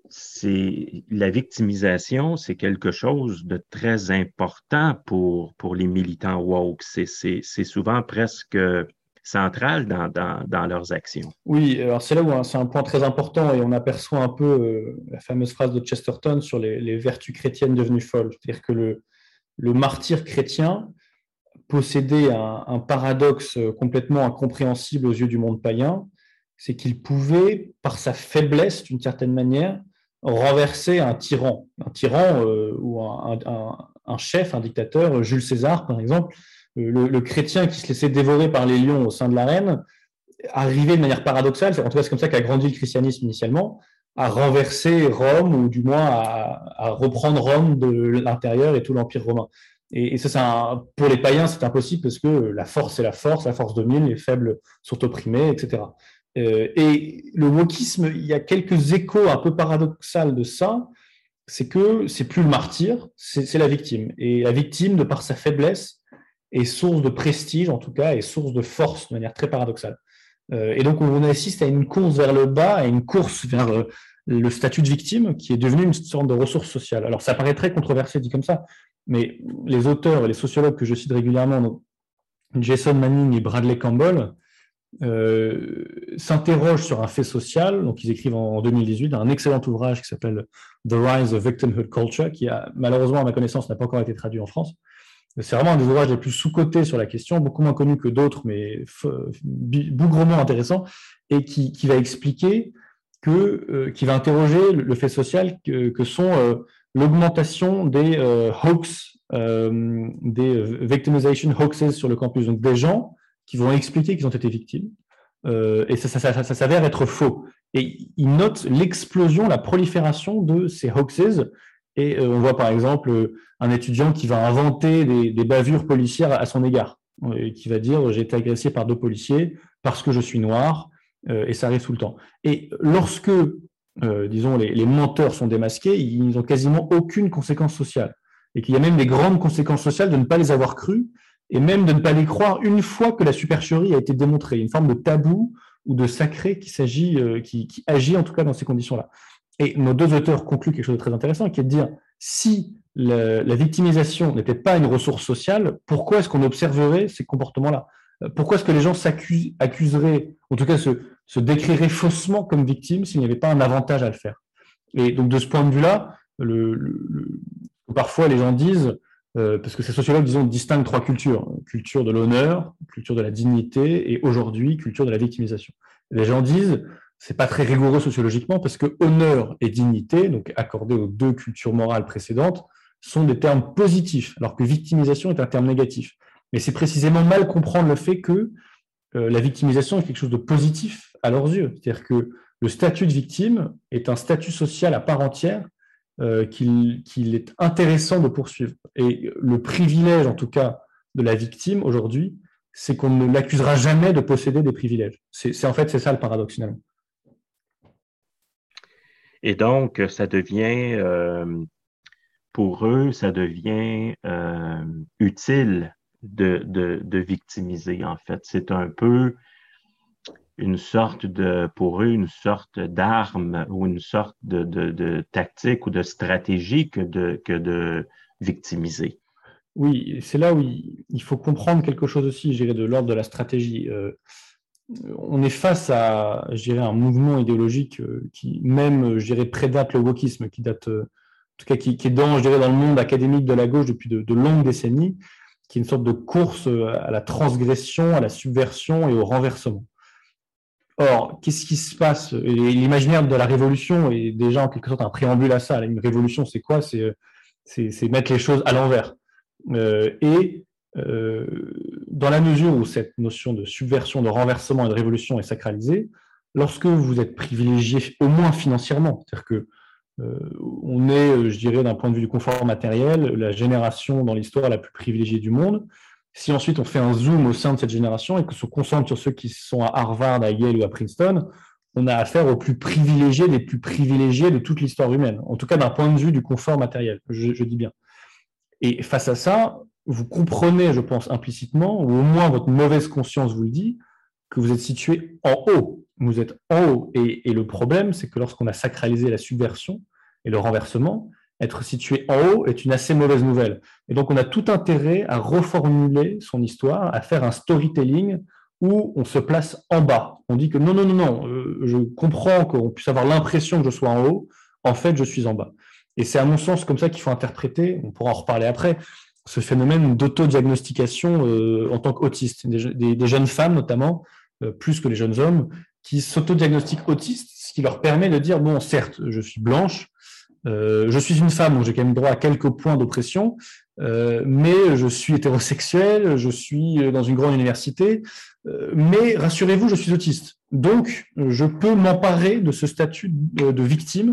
c'est la victimisation, c'est quelque chose de très important pour, pour les militants woke. C'est souvent presque central dans, dans, leurs actions. Oui, alors c'est là où c'est un point très important et on aperçoit un peu euh, la fameuse phrase de Chesterton sur les, vertus chrétiennes devenues folles. C'est-à-dire que le, le martyr chrétien, posséder un, paradoxe complètement incompréhensible aux yeux du monde païen, c'est qu'il pouvait, par sa faiblesse d'une certaine manière, renverser un tyran. Un tyran euh, ou un, chef, un dictateur, Jules César par exemple, le, chrétien qui se laissait dévorer par les lions au sein de l'arène, arrivait de manière paradoxale, en tout cas c'est comme ça qu'a grandi le christianisme initialement, à renverser Rome ou du moins à, reprendre Rome de l'intérieur et tout l'empire romain. Et, ça, pour les païens, c'est impossible parce que la force est la force, la force domine, les faibles sont opprimés, etc. Euh, et le wokisme, il y a quelques échos un peu paradoxaux de ça, c'est que c'est plus le martyr, c'est la victime. Et la victime, de par sa faiblesse, est source de prestige, en tout cas, et source de force de manière très paradoxale. Euh, et donc, on assiste à une course vers le bas, à une course vers euh, le statut de victime qui est devenu une sorte de ressource sociale. Alors, ça paraît très controversé dit comme ça, mais les auteurs et les sociologues que je cite régulièrement, Jason Manning et Bradley Campbell, euh, s'interrogent sur un fait social. Donc, ils écrivent en 2018 un excellent ouvrage qui s'appelle The Rise of Victimhood Culture, qui a malheureusement, à ma connaissance, n'a pas encore été traduit en France. C'est vraiment un des ouvrages les plus sous-cotés sur la question, beaucoup moins connu que d'autres, mais bougrement intéressant, et qui, va expliquer que, euh, qui va interroger le, fait social que, sont euh, l'augmentation des euh, hoax, des victimization hoaxes sur le campus, donc des gens qui vont expliquer qu'ils ont été victimes, et ça, s'avère être faux. Et ils notent l'explosion, la prolifération de ces hoaxes et euh, on voit par exemple un étudiant qui va inventer des, bavures policières à son égard, qui va dire j'ai été agressé par deux policiers parce que je suis noir, euh, et ça arrive tout le temps. Et lorsque, euh, disons, les, menteurs sont démasqués, ils n'ont quasiment aucune conséquence sociale, et qu'il y a même des grandes conséquences sociales de ne pas les avoir crus, et même de ne pas les croire une fois que la supercherie a été démontrée, une forme de tabou ou de sacré qui, s'agit, qui agit en tout cas dans ces conditions-là. Et nos deux auteurs concluent quelque chose de très intéressant, qui est de dire, si la, victimisation n'était pas une ressource sociale, pourquoi est-ce qu'on observerait ces comportements-là? Euh, Pourquoi est-ce que les gens s'accuseraient, en tout cas se, décriraient faussement comme victimes s'il n'y avait pas un avantage à le faire Et donc de ce point de vue-là, parfois les gens disent, euh, parce que ces sociologues, disons, distinguent trois cultures. Culture de l'honneur, culture de la dignité et aujourd'hui, culture de la victimisation. Les gens disent, c'est pas très rigoureux sociologiquement parce que honneur et dignité, donc accordés aux deux cultures morales précédentes, sont des termes positifs, alors que victimisation est un terme négatif. Mais c'est précisément mal comprendre le fait que euh, la victimisation est quelque chose de positif à leurs yeux. C'est-à-dire que le statut de victime est un statut social à part entière euh, qu'il est intéressant de poursuivre. Et le privilège, en tout cas, de la victime aujourd'hui, c'est qu'on ne l'accusera jamais de posséder des privilèges. C'est en fait c'est ça le paradoxe finalement. Et donc, ça devient, euh, pour eux, ça devient euh, utile de, de, victimiser, en fait. C'est un peu une sorte de, pour eux, une sorte d'arme ou une sorte de, de, tactique ou de stratégie que de, que de victimiser. Oui, c'est là où il, faut comprendre quelque chose aussi, je dirais, de l'ordre de la stratégie. Euh, on est face à, je un mouvement idéologique euh, qui même, je dirais, prédate le wokisme, qui date, euh, en tout cas, qui, est dans, je dirais, dans le monde académique de la gauche depuis de, longues décennies, qui est une sorte de course à la transgression, à la subversion et au renversement. Or, qu'est-ce qui se passe? L'imaginaire de la révolution est déjà en quelque sorte un préambule à ça. Une révolution, c'est quoi? C'est mettre les choses à l'envers. et euh, dans la mesure où cette notion de subversion, de renversement et de révolution est sacralisée, lorsque vous êtes privilégié au moins financièrement, c'est-à-dire que euh, on est, euh, je dirais, d'un point de vue du confort matériel, la génération dans l'histoire la plus privilégiée du monde. Si ensuite on fait un zoom au sein de cette génération et que se concentre sur ceux qui sont à Harvard, à Yale ou à Princeton, on a affaire aux plus privilégiés des plus privilégiés de toute l'histoire humaine, en tout cas d'un point de vue du confort matériel, je dis bien. Et face à ça, vous comprenez, je pense, implicitement, ou au moins votre mauvaise conscience vous le dit, que vous êtes situé en haut. Vous êtes en haut. Et, le problème, c'est que lorsqu'on a sacralisé la subversion et le renversement, être situé en haut est une assez mauvaise nouvelle. Et donc, on a tout intérêt à reformuler son histoire, à faire un storytelling où on se place en bas. On dit que non, non, non, non, euh, je comprends qu'on puisse avoir l'impression que je sois en haut, en fait, je suis en bas. Et c'est à mon sens comme ça qu'il faut interpréter, on pourra en reparler après, ce phénomène d'autodiagnostication euh, en tant qu'autiste, des, jeunes femmes notamment, euh, plus que les jeunes hommes, qui s'autodiagnostiquent autistes, ce qui leur permet de dire, bon, certes, je suis blanche, euh, je suis une femme, donc j'ai quand même droit à quelques points d'oppression, euh, mais je suis hétérosexuel, je suis dans une grande université, euh, mais rassurez-vous, je suis autiste. Donc, je peux m'emparer de ce statut de, victime,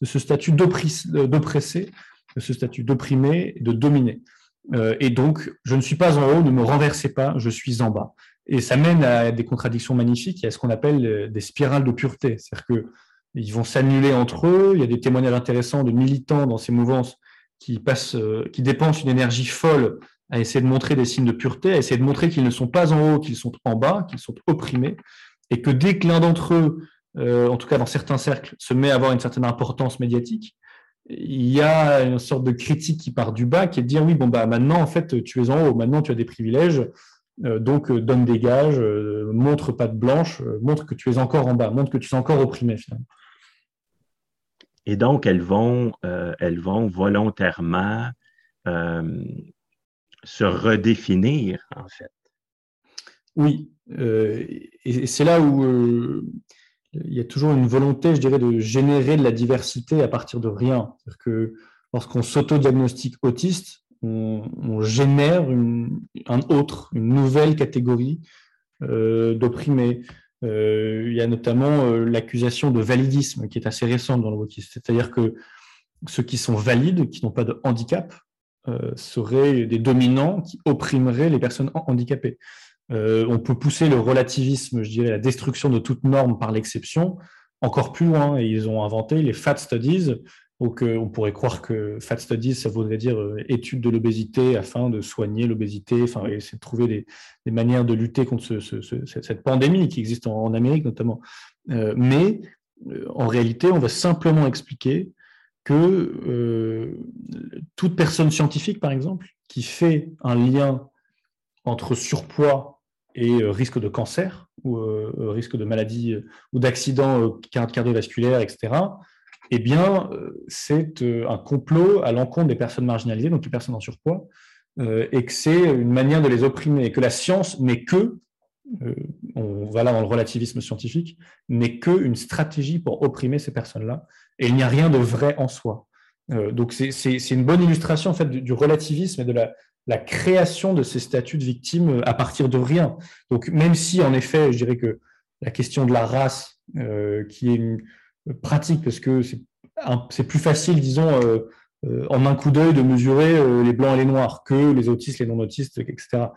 de ce statut d'oppressé, de ce statut d'opprimé, de dominé. et donc, je ne suis pas en haut, ne me renversez pas, je suis en bas. Et ça mène à des contradictions magnifiques et à ce qu'on appelle des spirales de pureté. C'est-à-dire que ils vont s'annuler entre eux. Il y a des témoignages intéressants de militants dans ces mouvances qui, passent, euh, qui dépensent une énergie folle à essayer de montrer des signes de pureté, à essayer de montrer qu'ils ne sont pas en haut, qu'ils sont en bas, qu'ils sont opprimés, et que dès que l'un d'entre eux, euh, en tout cas dans certains cercles, se met à avoir une certaine importance médiatique, il y a une sorte de critique qui part du bas, qui est de dire oui, bon, bah maintenant, en fait, tu es en haut, maintenant tu as des privilèges, euh, donc donne des gages, montre pas de blanche, montre que tu es encore en bas, montre que tu es encore opprimé finalement. Et donc, elles vont, euh, elles vont volontairement euh, se redéfinir, en fait. Oui, euh, et c'est là où il y a toujours une volonté, je dirais, de générer de la diversité à partir de rien. C'est-à-dire que lorsqu'on s'auto-diagnostique autiste, on, génère un autre, une nouvelle catégorie d'opprimés. Euh, il y a notamment euh, l'accusation de validisme qui est assez récente dans le wokisme. C'est-à-dire que ceux qui sont valides, qui n'ont pas de handicap, euh, seraient des dominants qui opprimeraient les personnes handicapées. on peut pousser le relativisme, je dirais, la destruction de toute norme par l'exception, encore plus loin. Et ils ont inventé les fat studies, donc, on pourrait croire que Fat Studies, ça voudrait dire euh, étude de l'obésité afin de soigner l'obésité, enfin, essayer de trouver des, manières de lutter contre cette pandémie qui existe en, Amérique notamment. Euh, mais euh, en réalité, on va simplement expliquer que toute personne scientifique, par exemple, qui fait un lien entre surpoids et risque de cancer ou risque de maladie ou d'accident cardiovasculaire, etc., eh bien, euh, c'est euh, un complot à l'encontre des personnes marginalisées, donc les personnes en surpoids, euh, et que c'est une manière de les opprimer, et que la science n'est que, on va là dans le relativisme scientifique, n'est qu'une stratégie pour opprimer ces personnes-là, et il n'y a rien de vrai en soi. donc c'est une bonne illustration en fait du, relativisme et de la, création de ces statuts de victimes à partir de rien. Donc même si en effet, je dirais que la question de la race, qui est une pratique parce que c'est plus facile, disons, euh, euh, en un coup d'œil de mesurer euh, les blancs et les noirs que les autistes, les non-autistes, etc.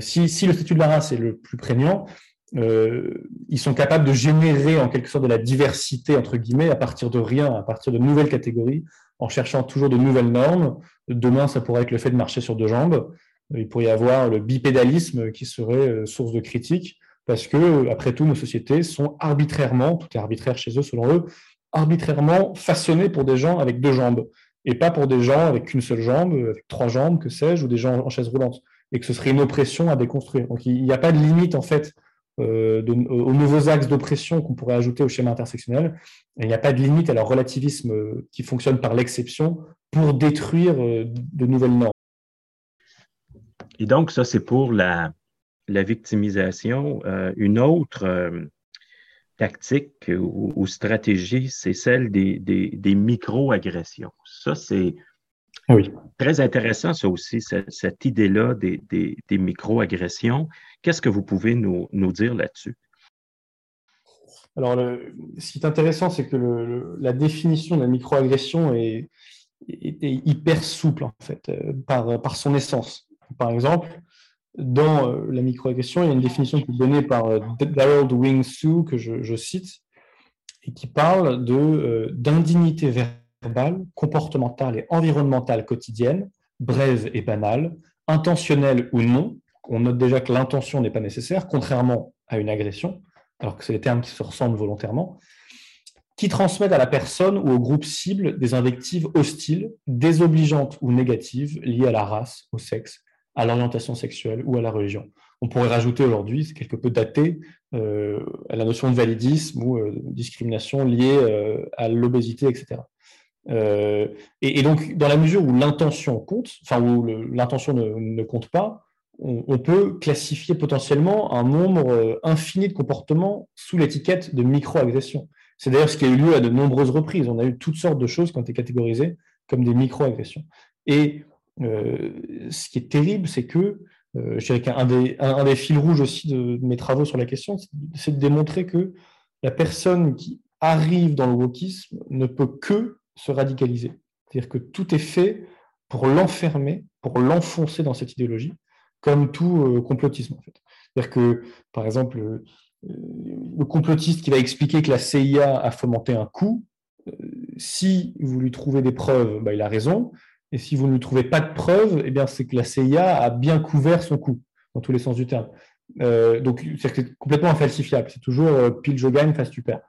Si, si, le statut de la race est le plus prégnant, ils sont capables de générer en quelque sorte de la diversité, entre guillemets, à partir de rien, à partir de nouvelles catégories, en cherchant toujours de nouvelles normes. Demain, ça pourrait être le fait de marcher sur deux jambes. Il pourrait y avoir le bipédalisme qui serait source de critique parce que, après tout, nos sociétés sont arbitrairement, tout est arbitraire chez eux selon eux, arbitrairement façonnées pour des gens avec deux jambes, et pas pour des gens avec qu'une seule jambe, avec trois jambes, que sais-je, ou des gens en chaise roulante, et que ce serait une oppression à déconstruire. Donc il n'y a pas de limite, en fait, euh, aux nouveaux axes d'oppression qu'on pourrait ajouter au schéma intersectionnel, il n'y a pas de limite à leur relativisme euh, qui fonctionne par l'exception pour détruire euh, de nouvelles normes. Et donc, ça, c'est pour la, la victimisation. Euh, une autre euh, tactique ou, stratégie, c'est celle des, des, micro-agressions. Ça, c'est ah très intéressant, ça aussi, cette, idée-là des, des micro-agressions. Qu'est-ce que vous pouvez nous, nous dire là-dessus? Alors, ce qui est intéressant, c'est que la définition de la microagression est, est, hyper souple, en fait, euh, par, par son essence. Par exemple, dans euh, la microagression, il y a une définition qui est donnée par euh, Daryl Wing Su, que je, cite, et qui parle euh, d'indignité verbale, comportementale et environnementale quotidienne, brève et banale, intentionnelle ou non. On note déjà que l'intention n'est pas nécessaire, contrairement à une agression, alors que c'est des termes qui se ressemblent volontairement, qui transmettent à la personne ou au groupe cible des invectives hostiles, désobligeantes ou négatives liées à la race, au sexe, à l'orientation sexuelle ou à la religion. On pourrait rajouter aujourd'hui, c'est quelque peu daté, euh, à la notion de validisme ou euh, discrimination liée euh, à l'obésité, etc. Et, donc, dans la mesure où l'intention compte, enfin où l'intention ne, compte pas, on, peut classifier potentiellement un nombre infini de comportements sous l'étiquette de microagression. C'est d'ailleurs ce qui a eu lieu à de nombreuses reprises. On a eu toutes sortes de choses qui ont été catégorisées comme des microagressions. Et ce qui est terrible, c'est que euh, je dirais qu'un des, fils rouges aussi de, mes travaux sur la question, c'est de démontrer que la personne qui arrive dans le wokisme ne peut que se radicaliser. C'est-à-dire que tout est fait pour l'enfermer, pour l'enfoncer dans cette idéologie, comme tout euh, complotisme en fait. C'est-à-dire que, par exemple, euh, le complotiste qui va expliquer que la CIA a fomenté un coup, si vous lui trouvez des preuves, bah, il a raison. Et si vous ne trouvez pas de preuves, eh bien, c'est que la CIA a bien couvert son coup, dans tous les sens du terme. Euh, donc, c'est complètement infalsifiable. C'est toujours euh, pile je gagne, face tu perds.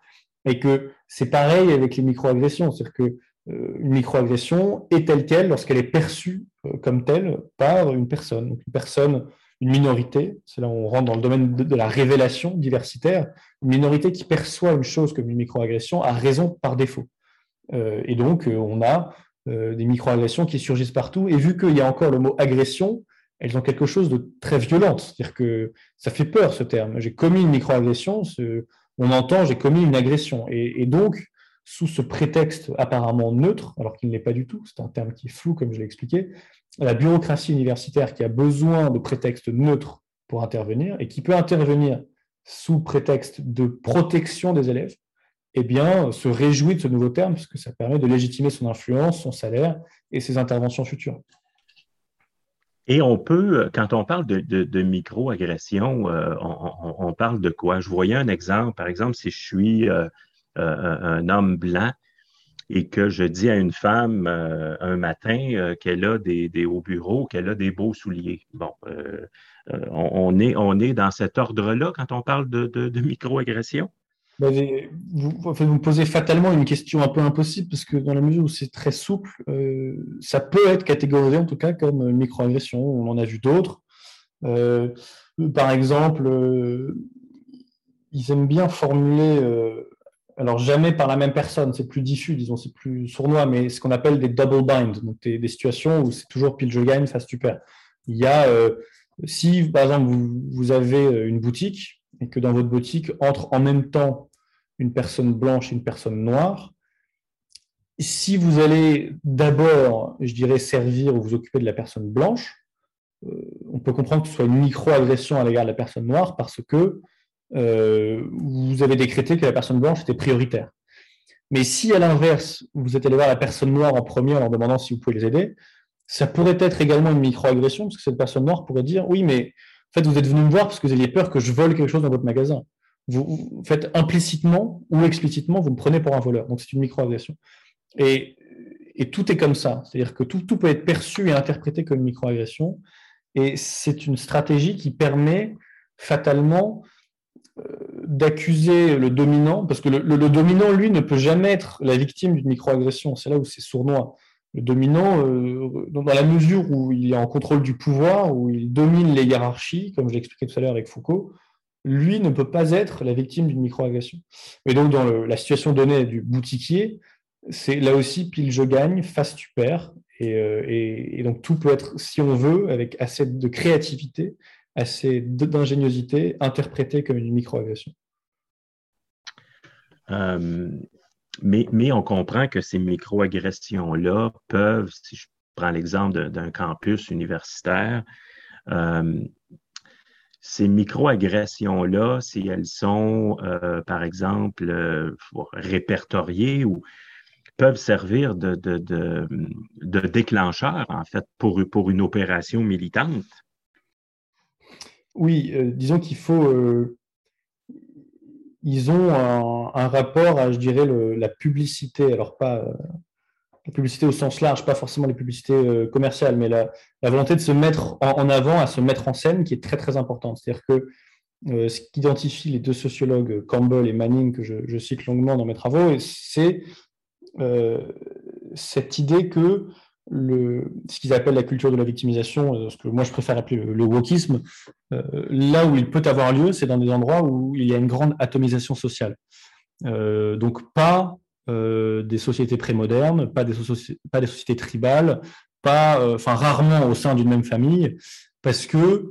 Et que c'est pareil avec les microagressions. C'est-à-dire qu'une euh, microagression est telle qu'elle lorsqu'elle est perçue comme telle par une personne. Donc, une personne, une minorité, c'est là où on rentre dans le domaine de, de la révélation diversitaire, une minorité qui perçoit une chose comme une microagression a raison par défaut. et donc, on a euh, des microagressions qui surgissent partout. Et vu qu'il y a encore le mot agression, elles ont quelque chose de très violent. C'est-à-dire que ça fait peur ce terme. J'ai commis une microagression, on entend j'ai commis une agression. Et, donc, sous ce prétexte apparemment neutre, alors qu'il n'est pas du tout, c'est un terme qui est flou comme je l'ai expliqué, la bureaucratie universitaire qui a besoin de prétextes neutres pour intervenir et qui peut intervenir sous prétexte de protection des élèves, eh bien, se réjouit de ce nouveau terme, parce que ça permet de légitimer son influence, son salaire et ses interventions futures. Et on peut, quand on parle de, de, micro-agression, euh, on, parle de quoi? Je voyais un exemple, par exemple, si je suis euh, euh, un homme blanc et que je dis à une femme un matin qu'elle a des, hauts bureaux, qu'elle a des beaux souliers. Bon, on, est, on est dans cet ordre-là quand on parle de, de micro-agression? Vous, vous, me posez fatalement une question un peu impossible parce que dans la mesure où c'est très souple, euh, ça peut être catégorisé en tout cas comme une microagression. On en a vu d'autres. Euh, par exemple, euh, ils aiment bien formuler, alors jamais par la même personne, c'est plus diffus, disons, c'est plus sournois, mais ce qu'on appelle des double bind, donc des, situations où c'est toujours pile je gagne, face tu. Il y a, si par exemple vous avez une boutique et que dans votre boutique entre en même temps une personne blanche une personne noire, si vous allez d'abord, je dirais, servir ou vous occuper de la personne blanche, euh, on peut comprendre que ce soit une micro-agression à l'égard de la personne noire parce que euh, vous avez décrété que la personne blanche était prioritaire. Mais si à l'inverse, vous êtes allé voir la personne noire en premier en leur demandant si vous pouvez les aider, ça pourrait être également une micro-agression parce que cette personne noire pourrait dire oui, mais en fait, vous êtes venu me voir parce que vous aviez peur que je vole quelque chose dans votre magasin vous, faites implicitement ou explicitement, vous me prenez pour un voleur. Donc c'est une microagression. Et, tout est comme ça. C'est-à-dire que tout, peut être perçu et interprété comme une microagression. Et c'est une stratégie qui permet fatalement euh, d'accuser le dominant, parce que le, le, dominant, lui, ne peut jamais être la victime d'une microagression. C'est là où c'est sournois. Le dominant, euh, dans la mesure où il est en contrôle du pouvoir, où il domine les hiérarchies, comme je l'expliquais tout à l'heure avec Foucault, lui ne peut pas être la victime d'une microagression. Mais donc, dans la situation donnée du boutiquier, c'est là aussi pile je gagne, face tu perds. Euh, et, donc, tout peut être, si on veut, avec assez de créativité, assez d'ingéniosité, interprété comme une microagression. Euh, mais, mais, on comprend que ces microagressions-là peuvent, si je prends l'exemple d'un campus universitaire, euh, ces microagressions-là, si elles sont, euh, par exemple, euh, répertoriées ou peuvent servir de, déclencheur, en fait, pour, pour une opération militante? Oui, euh, disons qu'il faut... ils ont un, rapport à, je dirais, la publicité, alors pas la publicité au sens large, pas forcément les publicités euh, commerciales, mais la, volonté de se mettre en, avant, à se mettre en scène, qui est très très importante. C'est-à-dire que euh, ce qu'identifient les deux sociologues Campbell et Manning, que je, cite longuement dans mes travaux, c'est euh, cette idée que ce qu'ils appellent la culture de la victimisation, ce que moi je préfère appeler le, le wokisme, là où il peut avoir lieu, c'est dans des endroits où il y a une grande atomisation sociale. donc pas euh, des sociétés prémodernes, pas des, pas des sociétés tribales, pas, euh, enfin rarement au sein d'une même famille, parce que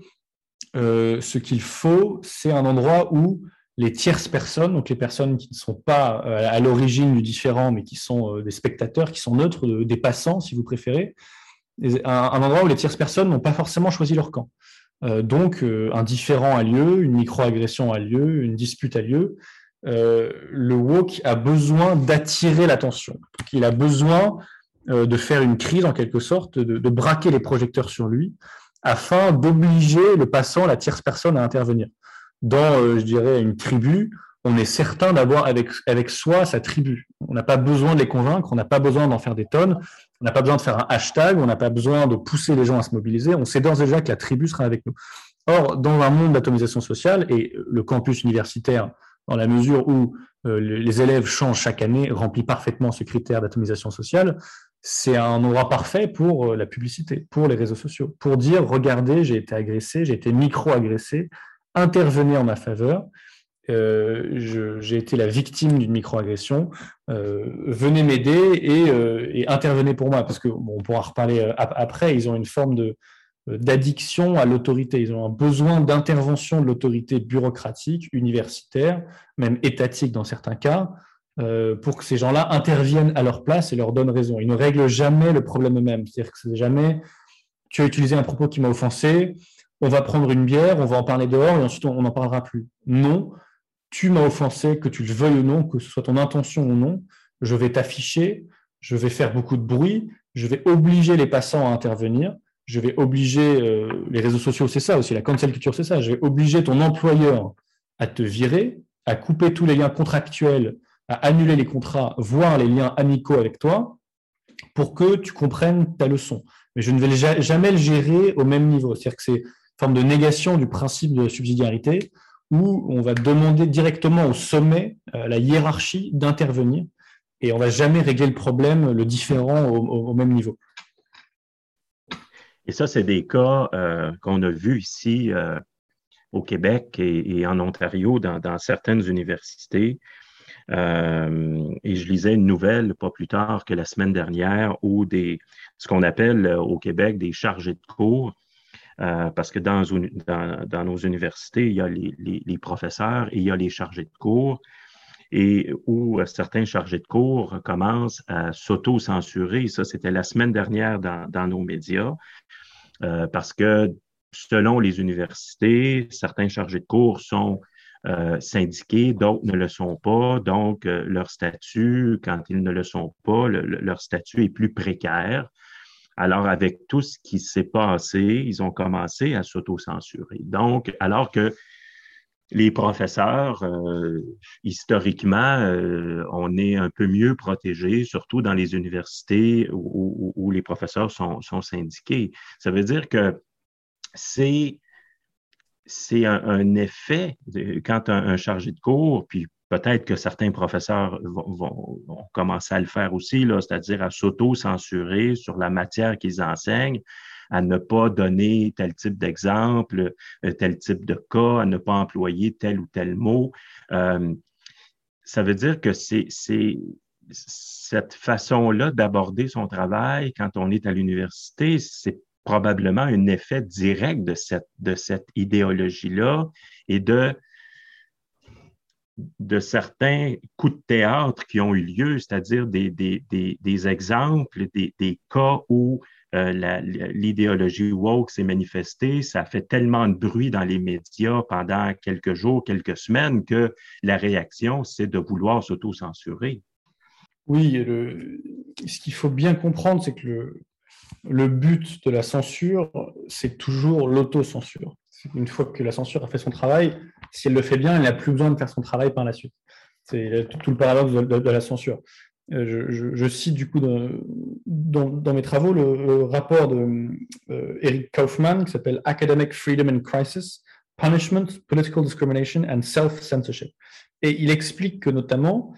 euh, ce qu'il faut, c'est un endroit où les tierces personnes, donc les personnes qui ne sont pas à l'origine du différent, mais qui sont des spectateurs, qui sont neutres, des passants, si vous préférez, un, endroit où les tierces personnes n'ont pas forcément choisi leur camp. donc, un différent a lieu, une microagression a lieu, une dispute a lieu, euh, le woke a besoin d'attirer l'attention. Il a besoin euh, de faire une crise en quelque sorte, de, braquer les projecteurs sur lui, afin d'obliger le passant, la tierce personne à intervenir. Dans, euh, je dirais, une tribu, on est certain d'avoir avec, avec soi sa tribu. On n'a pas besoin de les convaincre, on n'a pas besoin d'en faire des tonnes, on n'a pas besoin de faire un hashtag, on n'a pas besoin de pousser les gens à se mobiliser, on sait d'ores et déjà que la tribu sera avec nous. Or, dans un monde d'atomisation sociale, et le campus universitaire dans la mesure où euh, les élèves changent chaque année, remplit parfaitement ce critère d'atomisation sociale, c'est un endroit parfait pour euh, la publicité, pour les réseaux sociaux, pour dire regardez, j'ai été agressé, j'ai été micro-agressé, intervenez en ma faveur. Euh, j'ai été la victime d'une microagression, venez m'aider et, intervenez pour moi, parce que on pourra reparler après. Ils ont une forme de, euh, d'addiction à l'autorité. Ils ont un besoin d'intervention de l'autorité bureaucratique, universitaire, même étatique dans certains cas, euh, pour que ces gens-là interviennent à leur place et leur donnent raison. Ils ne règlent jamais le problème eux-mêmes. C'est-à-dire que c'est jamais tu as utilisé un propos qui m'a offensé, on va prendre une bière, on va en parler dehors et ensuite on n'en parlera plus. Non, tu m'as offensé, que tu le veuilles ou non, que ce soit ton intention ou non, je vais t'afficher, je vais faire beaucoup de bruit, je vais obliger les passants à intervenir je vais obliger, euh, les réseaux sociaux, c'est ça aussi, la cancel culture, c'est ça, je vais obliger ton employeur à te virer, à couper tous les liens contractuels, à annuler les contrats, voire les liens amicaux avec toi, pour que tu comprennes ta leçon. Mais je ne vais jamais le gérer au même niveau. C'est-à-dire que c'est une forme de négation du principe de subsidiarité où on va demander directement au sommet, à la hiérarchie, d'intervenir et on ne va jamais régler le problème, le différent au même niveau. Et ça, c'est des cas euh, qu'on a vus ici euh, au Québec et, en Ontario dans, certaines universités. Euh, et je lisais une nouvelle pas plus tard que la semaine dernière où des, ce qu'on appelle au Québec des chargés de cours, parce que dans, nos universités, il y a les, professeurs et il y a les chargés de cours et où certains chargés de cours commencent à s'auto-censurer. Ça, c'était la semaine dernière dans, nos médias. Euh, parce que selon les universités, certains chargés de cours sont euh, syndiqués, d'autres ne le sont pas. Donc, euh, leur statut, quand ils ne le sont pas, leur statut est plus précaire. Alors, avec tout ce qui s'est passé, ils ont commencé à s'auto-censurer. Donc, alors que les professeurs, historiquement, on est un peu mieux protégés, surtout dans les universités où, les professeurs sont, syndiqués. Ça veut dire que c'est c'est un, effet quand un, chargé de cours, puis peut-être que certains professeurs vont, vont, commencer à le faire aussi, c'est-à-dire à s'auto-censurer sur la matière qu'ils enseignent à ne pas donner tel type d'exemple, euh, tel type de cas, à ne pas employer tel ou tel mot. Euh, ça veut dire que c'est cette façon-là d'aborder son travail quand on est à l'université, c'est probablement un effet direct de cette, idéologie-là et de, certains coups de théâtre qui ont eu lieu, c'est-à-dire des, exemples, des cas où euh, l'idéologie woke s'est manifestée, ça fait tellement de bruit dans les médias pendant quelques jours, quelques semaines que la réaction, c'est de vouloir s'auto-censurer. Oui, ce qu'il faut bien comprendre, c'est que le but de la censure, c'est toujours l'autocensure. Une fois que la censure a fait son travail, si elle le fait bien, elle n'a plus besoin de faire son travail par la suite. C'est tout le paradoxe de la censure. Euh, je, cite du coup dans, mes travaux le, rapport de euh, Eric Kaufmann qui s'appelle Academic Freedom and Crisis, Punishment, Political Discrimination and Self-Censorship. Et il explique que notamment,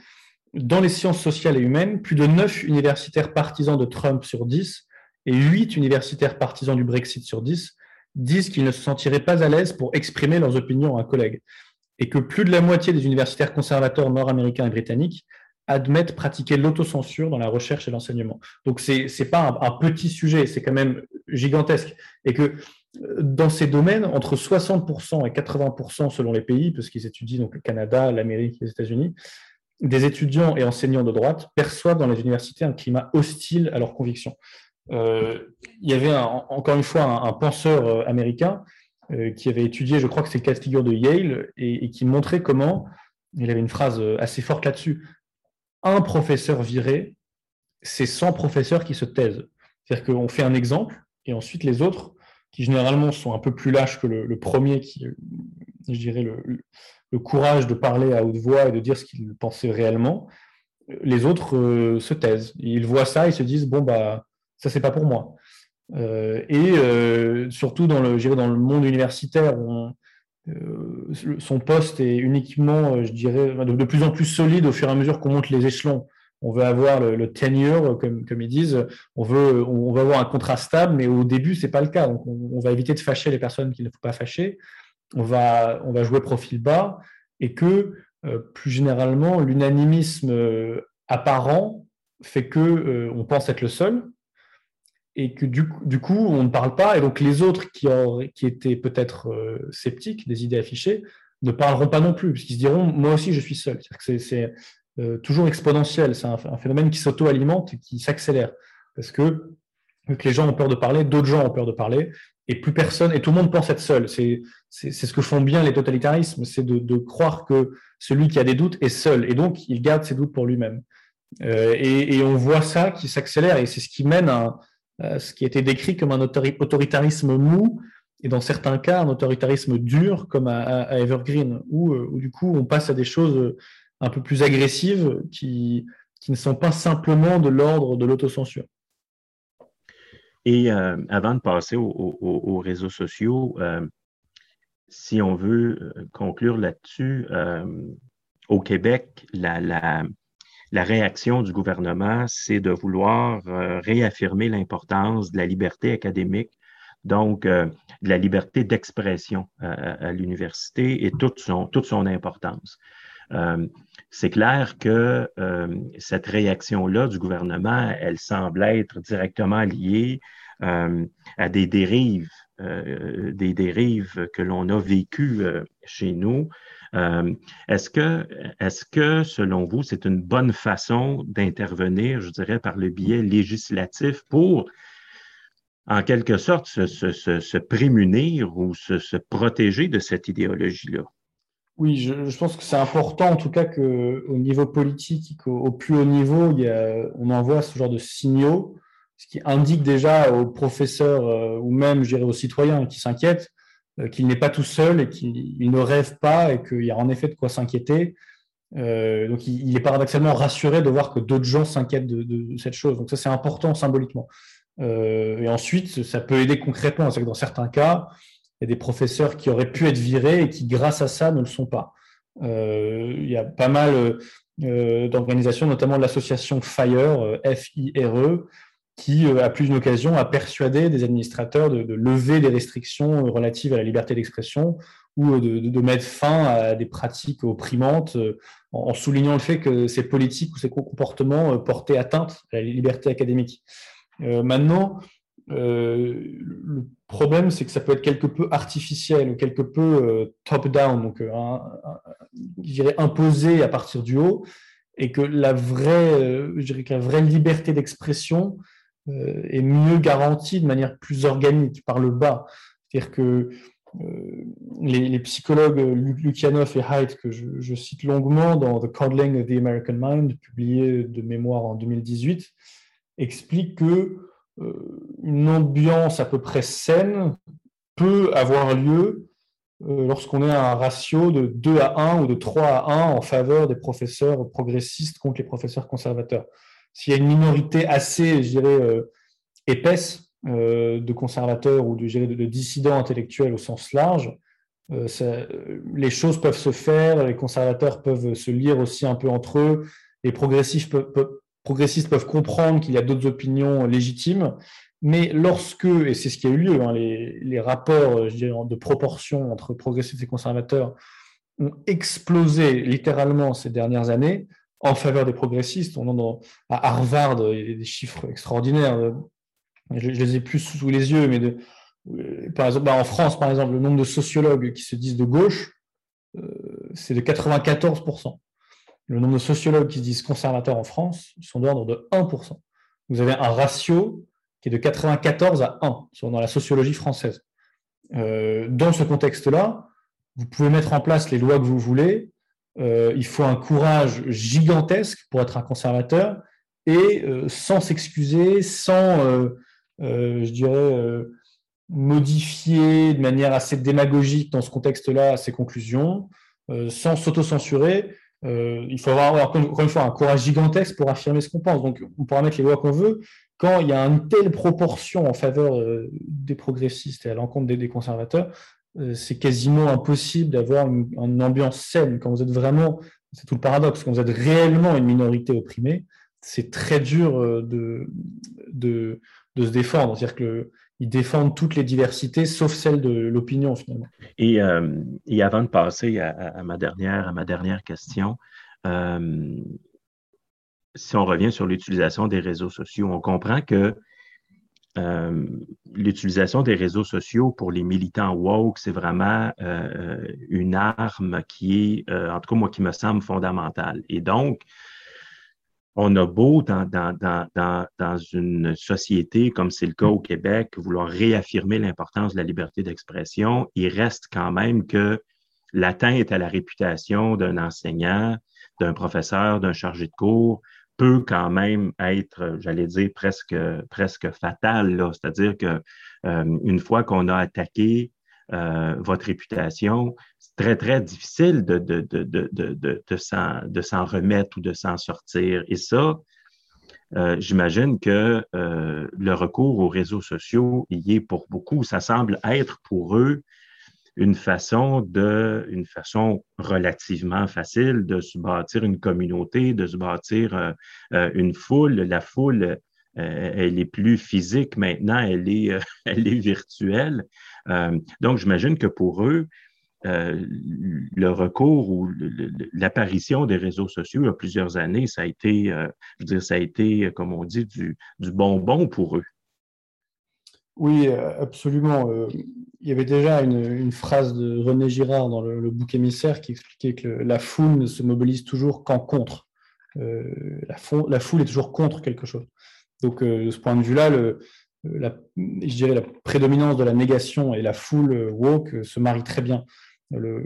dans les sciences sociales et humaines, plus de 9 universitaires partisans de Trump sur 10 et 8 universitaires partisans du Brexit sur 10 disent qu'ils ne se sentiraient pas à l'aise pour exprimer leurs opinions à un collègue. Et que plus de la moitié des universitaires conservateurs nord-américains et britanniques admettent pratiquer l'autocensure dans la recherche et l'enseignement. Donc, ce n'est pas un, petit sujet, c'est quand même gigantesque. Et que dans ces domaines, entre 60% et 80% selon les pays, parce qu'ils étudient le Canada, l'Amérique, les États-Unis, des étudiants et enseignants de droite perçoivent dans les universités un climat hostile à leurs convictions. il y avait encore une fois un, penseur américain qui avait étudié, je crois que c'est le cas de figure de Yale, et, qui montrait comment, il avait une phrase assez forte là-dessus, un professeur viré, c'est 100 professeurs qui se taisent. C'est-à-dire qu'on fait un exemple, et ensuite les autres, qui généralement sont un peu plus lâches que le, premier, qui, je dirais, le, courage de parler à haute voix et de dire ce qu'ils pensaient réellement, les autres euh, se taisent. Ils voient ça, ils se disent, bon, bah, ça, c'est pas pour moi. Euh, et euh, surtout dans le, dans le monde universitaire, son poste est uniquement, je dirais, de, plus en plus solide au fur et à mesure qu'on monte les échelons on veut avoir le, tenure, comme, comme, ils disent, on veut, on avoir un contrat stable, mais au début, ce n'est pas le cas. Donc, on, va éviter de fâcher les personnes qu'il ne faut pas fâcher. On va, jouer profil bas et que, euh, plus généralement, l'unanimisme euh, apparent fait que euh, pense être le seul et que du, du, coup, on ne parle pas. Et donc, les autres qui, qui étaient peut-être sceptiques des idées affichées ne parleront pas non plus, puisqu'ils se diront, moi aussi, je suis seul. C'est euh, toujours exponentiel. C'est un, phénomène qui s'auto-alimente et qui s'accélère. Parce que, les gens ont peur de parler, d'autres gens ont peur de parler, et plus personne, et tout le monde pense être seul. C'est ce que font bien les totalitarismes, c'est de, croire que celui qui a des doutes est seul, et donc il garde ses doutes pour lui-même. Euh, et, on voit ça qui s'accélère, et c'est ce qui mène à, ce qui été décrit comme un autoritarisme mou, et dans certains cas, un autoritarisme dur, comme à, Evergreen, où, où, du coup on passe à des choses un peu plus agressives qui, qui ne sont pas simplement de l'ordre de l'autocensure. Et euh, avant de passer aux réseaux sociaux, euh, si on veut euh, conclure là-dessus, au Québec, la, la, réaction du gouvernement, c'est de vouloir réaffirmer l'importance de la liberté académique, donc de la liberté d'expression à, l'université et toute son, toute son importance c'est clair que euh, cette réaction-là du gouvernement, elle semble être directement liée euh, à des dérives, euh, des dérives que l'on a vécues chez nous. Est-ce que, est-ce que, selon vous, c'est une bonne façon d'intervenir, je dirais, par le biais législatif pour en quelque sorte, se, prémunir ou se protéger de cette idéologie-là? Oui, je, pense que c'est important, en tout cas, qu'au niveau politique, au plus haut niveau, on envoie ce genre de signaux, ce qui indique déjà aux professeurs euh, ou même, je dirais, aux citoyens qui s'inquiètent euh, qu'il n'est pas tout seul et qu'il ne rêve pas et qu'il y a en effet de quoi s'inquiéter. Euh, donc, il, est paradoxalement rassuré de voir que d'autres gens s'inquiètent de, cette chose. Donc, ça, c'est important symboliquement. et ensuite, ça peut aider concrètement. C'est que dans certains cas, il y a des professeurs qui auraient pu être virés et qui, grâce à ça, ne le sont pas. Euh, il y a pas mal euh, d'organisations, notamment l'association FIRE, F-I-R-E, qui, à plus d'une occasion, a persuadé des administrateurs de, lever des restrictions relatives à la liberté d'expression ou de, mettre fin à des pratiques opprimantes en, soulignant le fait que ces politiques ou ces comportements portaient atteinte à la liberté académique. maintenant, euh, le problème, c'est que ça peut être quelque peu artificiel ou quelque peu euh, top-down, donc euh, imposé à partir du haut, et que la vraie, je dirais que la vraie liberté d'expression est mieux garantie de manière plus organique par le bas. C'est-à-dire que les, psychologues Lukianoff et Haidt, que je, cite longuement dans The Coddling of the American Mind, publié de mémoire en 2018, expliquent que euh, une ambiance à peu près saine peut avoir lieu euh, lorsqu'on est à un ratio de 2 à 1 ou de 3 à 1 en faveur des professeurs progressistes contre les professeurs conservateurs. S'il y a une minorité assez, je dirais, euh, épaisse de conservateurs ou de, de, dissidents intellectuels au sens large, les choses peuvent se faire, les conservateurs peuvent se lire aussi un peu entre eux, les progressistes peuvent, comprendre qu'il y a d'autres opinions légitimes, mais lorsque, et c'est ce qui a eu lieu, hein, les, rapports de proportion entre progressistes et conservateurs ont explosé littéralement ces dernières années en faveur des progressistes. On a à Harvard, des chiffres extraordinaires. je, les ai plus sous les yeux, mais de, par exemple, bah, en France, par exemple, le nombre de sociologues qui se disent de gauche, c'est de 94%. Le nombre de sociologues qui se disent conservateurs en France sont d'ordre de 1%. Vous avez un ratio qui est de 94 à 1 dans la sociologie française. dans ce contexte-là, vous pouvez mettre en place les lois que vous voulez. Euh, il faut un courage gigantesque pour être un conservateur et euh, sans s'excuser, sans, euh, je dirais, modifier de manière assez démagogique dans ce contexte-là ses conclusions, sans s'autocensurer. il faut avoir, encore une fois, un courage gigantesque pour affirmer ce qu'on pense. Donc, on pourra mettre les lois qu'on veut. Quand il y a une telle proportion en faveur des progressistes et à l'encontre des conservateurs, c'est quasiment impossible d'avoir une, ambiance saine. Quand vous êtes vraiment, c'est tout le paradoxe, quand vous êtes réellement une minorité opprimée, c'est très dur euh, de, de, se défendre. C'est-à-dire qu'ils défendent toutes les diversités, sauf celle de l'opinion, finalement. Et, euh, et, avant de passer à, ma, dernière, à ma dernière question, si on revient sur l'utilisation des réseaux sociaux, on comprend que euh, l'utilisation des réseaux sociaux pour les militants woke, c'est vraiment euh, une arme qui est, euh, en tout cas, moi, qui me semble fondamentale. Et donc, on a beau dans, dans, dans, dans une société, comme c'est le cas au Québec, vouloir réaffirmer l'importance de la liberté d'expression, il reste quand même que l'atteinte à la réputation d'un enseignant, d'un professeur, d'un chargé de cours, peut quand même être, j'allais dire, presque, presque fatal. C'est-à-dire que euh, une fois qu'on a attaqué euh, votre réputation, c'est très, très difficile de, de, de, de, de s'en remettre ou de s'en sortir. Et ça, euh, j'imagine que le recours aux réseaux sociaux y est pour beaucoup. Ça semble être pour eux une façon de, une façon relativement facile de se bâtir une communauté, de se bâtir euh, euh, une foule. La foule, euh, elle est plus physique maintenant, elle est, elle est virtuelle. donc, j'imagine que pour eux, le recours ou l'apparition des réseaux sociaux il y a plusieurs années, ça a été, je veux dire, ça a été, comme on dit, du, du bonbon pour eux. Oui, euh, absolument. Euh, il y avait déjà une, phrase de René Girard dans le, bouc émissaire qui expliquait que la foule ne se mobilise toujours qu'en contre. Euh, la, foule est toujours contre quelque chose. Donc, de ce point de vue-là, je la prédominance de la négation et la foule woke se marient très bien. Le,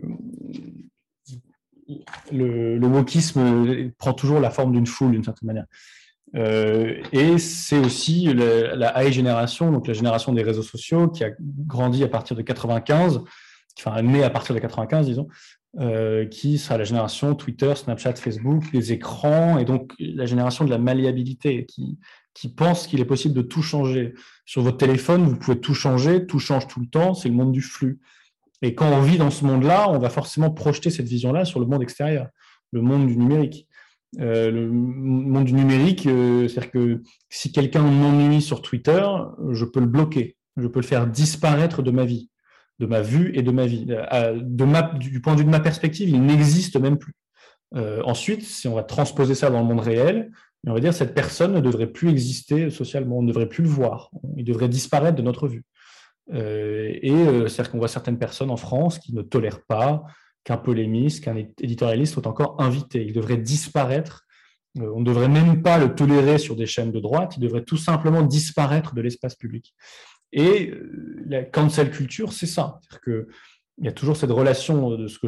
le, le wokisme prend toujours la forme d'une foule d'une certaine manière. Euh, et c'est aussi la, high génération, donc la génération des réseaux sociaux, qui a grandi à partir de 95, enfin née à partir de 95, disons, euh, qui sera la génération Twitter, Snapchat, Facebook, les écrans, et donc la génération de la malléabilité, qui, qui pense qu'il est possible de tout changer. Sur votre téléphone, vous pouvez tout changer, tout change tout le temps, c'est le monde du flux. Et quand on vit dans ce monde-là, on va forcément projeter cette vision-là sur le monde extérieur, le monde du numérique. Euh, le monde du numérique, euh, c'est-à-dire que si quelqu'un m'ennuie sur Twitter, je peux le bloquer, je peux le faire disparaître de ma vie, de ma vue et de ma vie. Euh, du point de vue de ma perspective, il n'existe même plus. ensuite, si on va transposer ça dans le monde réel, on va dire cette personne ne devrait plus exister socialement, on ne devrait plus le voir, il devrait disparaître de notre vue. et c'est-à-dire qu'on voit certaines personnes en France qui ne tolèrent pas qu'un polémiste, qu'un éditorialiste soit encore invité. Il devrait disparaître. Euh, on ne devrait même pas le tolérer sur des chaînes de droite. Il devrait tout simplement disparaître de l'espace public. Et euh, la cancel culture, c'est ça. C'est-à-dire que il y a toujours cette relation de ce que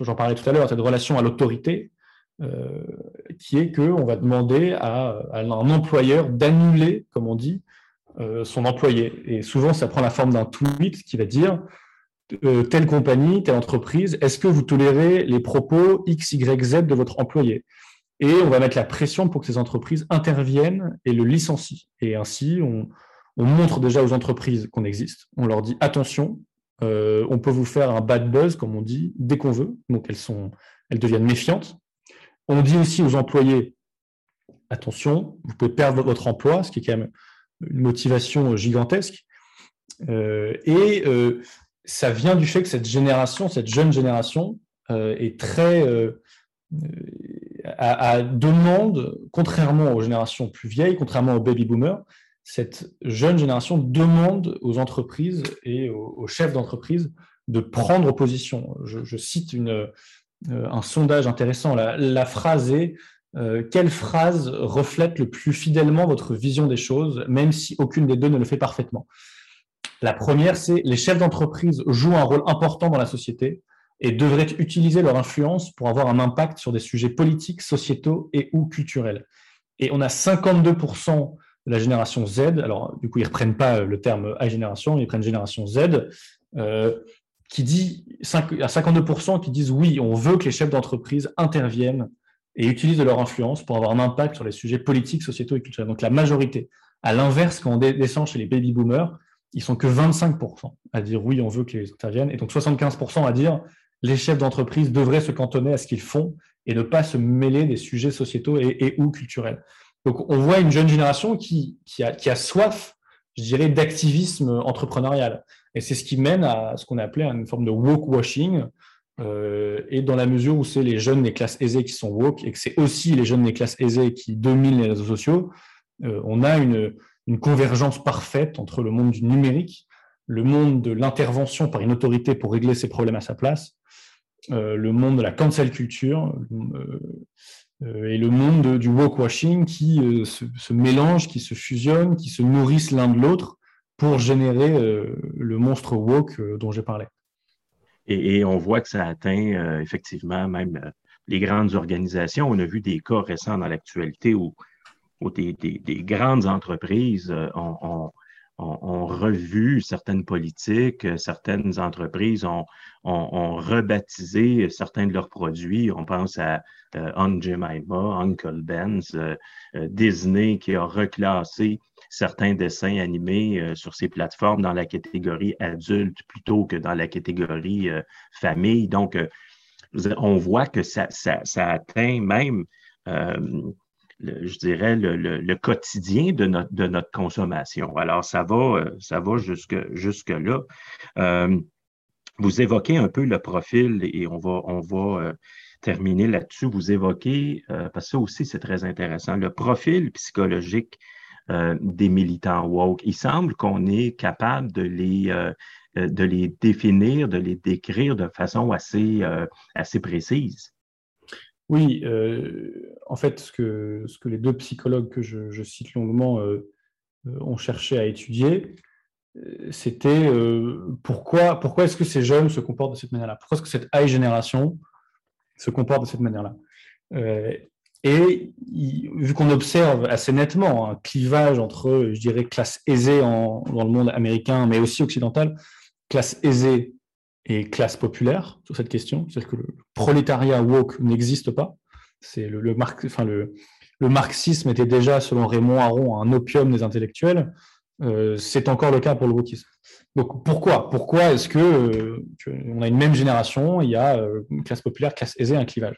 j'en parlais tout à l'heure, cette relation à l'autorité, euh, qui est qu'on va demander à, un employeur d'annuler, comme on dit, son employé. Et souvent, ça prend la forme d'un tweet qui va dire euh, telle compagnie, telle entreprise, est-ce que vous tolérez les propos X, Y, Z de votre employé? Et on va mettre la pression pour que ces entreprises interviennent et le licencient. Et ainsi, on, montre déjà aux entreprises qu'on existe. On leur dit attention, euh, on peut vous faire un bad buzz, comme on dit, dès qu'on veut. Donc elles, sont, elles deviennent méfiantes. On dit aussi aux employés attention, vous pouvez perdre votre emploi, ce qui est quand même une motivation gigantesque. Euh, et ça vient du fait que cette génération, cette jeune génération, euh, est très euh, à, demande, contrairement aux générations plus vieilles, contrairement aux baby boomers, cette jeune génération demande aux entreprises et aux, chefs d'entreprise de prendre position. Je, cite un sondage intéressant. La, phrase est quelle phrase reflète le plus fidèlement votre vision des choses, même si aucune des deux ne le fait parfaitement? La première, c'est les chefs d'entreprise jouent un rôle important dans la société et devraient utiliser leur influence pour avoir un impact sur des sujets politiques, sociétaux et ou culturels. Et on a 52% de la génération Z, alors du coup ils ne reprennent pas le terme A génération, ils prennent génération Z, euh, qui dit, à 52% qui disent oui, on veut que les chefs d'entreprise interviennent et utilisent leur influence pour avoir un impact sur les sujets politiques, sociétaux et culturels. Donc la majorité. À l'inverse, quand on descend chez les baby boomers, ils sont que 25% à dire oui, on veut qu'ils interviennent, et donc 75% à dire les chefs d'entreprise devraient se cantonner à ce qu'ils font et ne pas se mêler des sujets sociétaux et, ou culturels. Donc, on voit une jeune génération qui, a, soif, je dirais, d'activisme entrepreneurial. Et c'est ce qui mène à ce qu'on a appelé une forme de woke washing. Euh, et dans la mesure où c'est les jeunes des classes aisées qui sont woke et que c'est aussi les jeunes des classes aisées qui dominent les réseaux sociaux, euh, on a une, une convergence parfaite entre le monde du numérique, le monde de l'intervention par une autorité pour régler ses problèmes à sa place, euh, le monde de la cancel culture euh, euh, et le monde du woke-washing qui se, se, mélangent, qui se fusionnent, qui se nourrissent l'un de l'autre pour générer le monstre woke dont j'ai parlé. Et, on voit que ça atteint effectivement même les grandes organisations. On a vu des cas récents dans l'actualité où, des, grandes entreprises ont, ont, revu certaines politiques, certaines entreprises ont, rebaptisé certains de leurs produits. On pense à euh, Jemima, Uncle Ben's, euh, euh, Disney qui a reclassé certains dessins animés euh, sur ces plateformes dans la catégorie adulte plutôt que dans la catégorie famille. Donc, on voit que ça atteint même je dirais, le, quotidien de notre, consommation. Alors, ça va, euh, ça va jusque, jusque-là. Euh, vous évoquez un peu le profil et on va, euh, terminer là-dessus. Vous évoquez, parce que ça aussi, c'est très intéressant, le profil psychologique des militants woke. Il semble qu'on est capable de les, définir, de les décrire de façon assez précise. Oui, euh, en fait, ce que, les deux psychologues que je, cite longuement euh, euh, ont cherché à étudier, c'était pourquoi, pourquoi est-ce que ces jeunes se comportent de cette manière-là? Pourquoi est-ce que cette high génération se comporte de cette manière-là? Et vu qu'on observe assez nettement un clivage entre, je dirais, classe aisée dans le monde américain, mais aussi occidental, classe aisée et classe populaire sur cette question. C'est-à-dire que le prolétariat woke n'existe pas. C'est le, le, enfin le, marxisme était déjà, selon Raymond Aron, un opium des intellectuels. Euh, c'est encore le cas pour le wokisme. Donc pourquoi? Pourquoi est-ce que euh, on a une même génération, il y a euh, classe populaire, classe aisée, un clivage?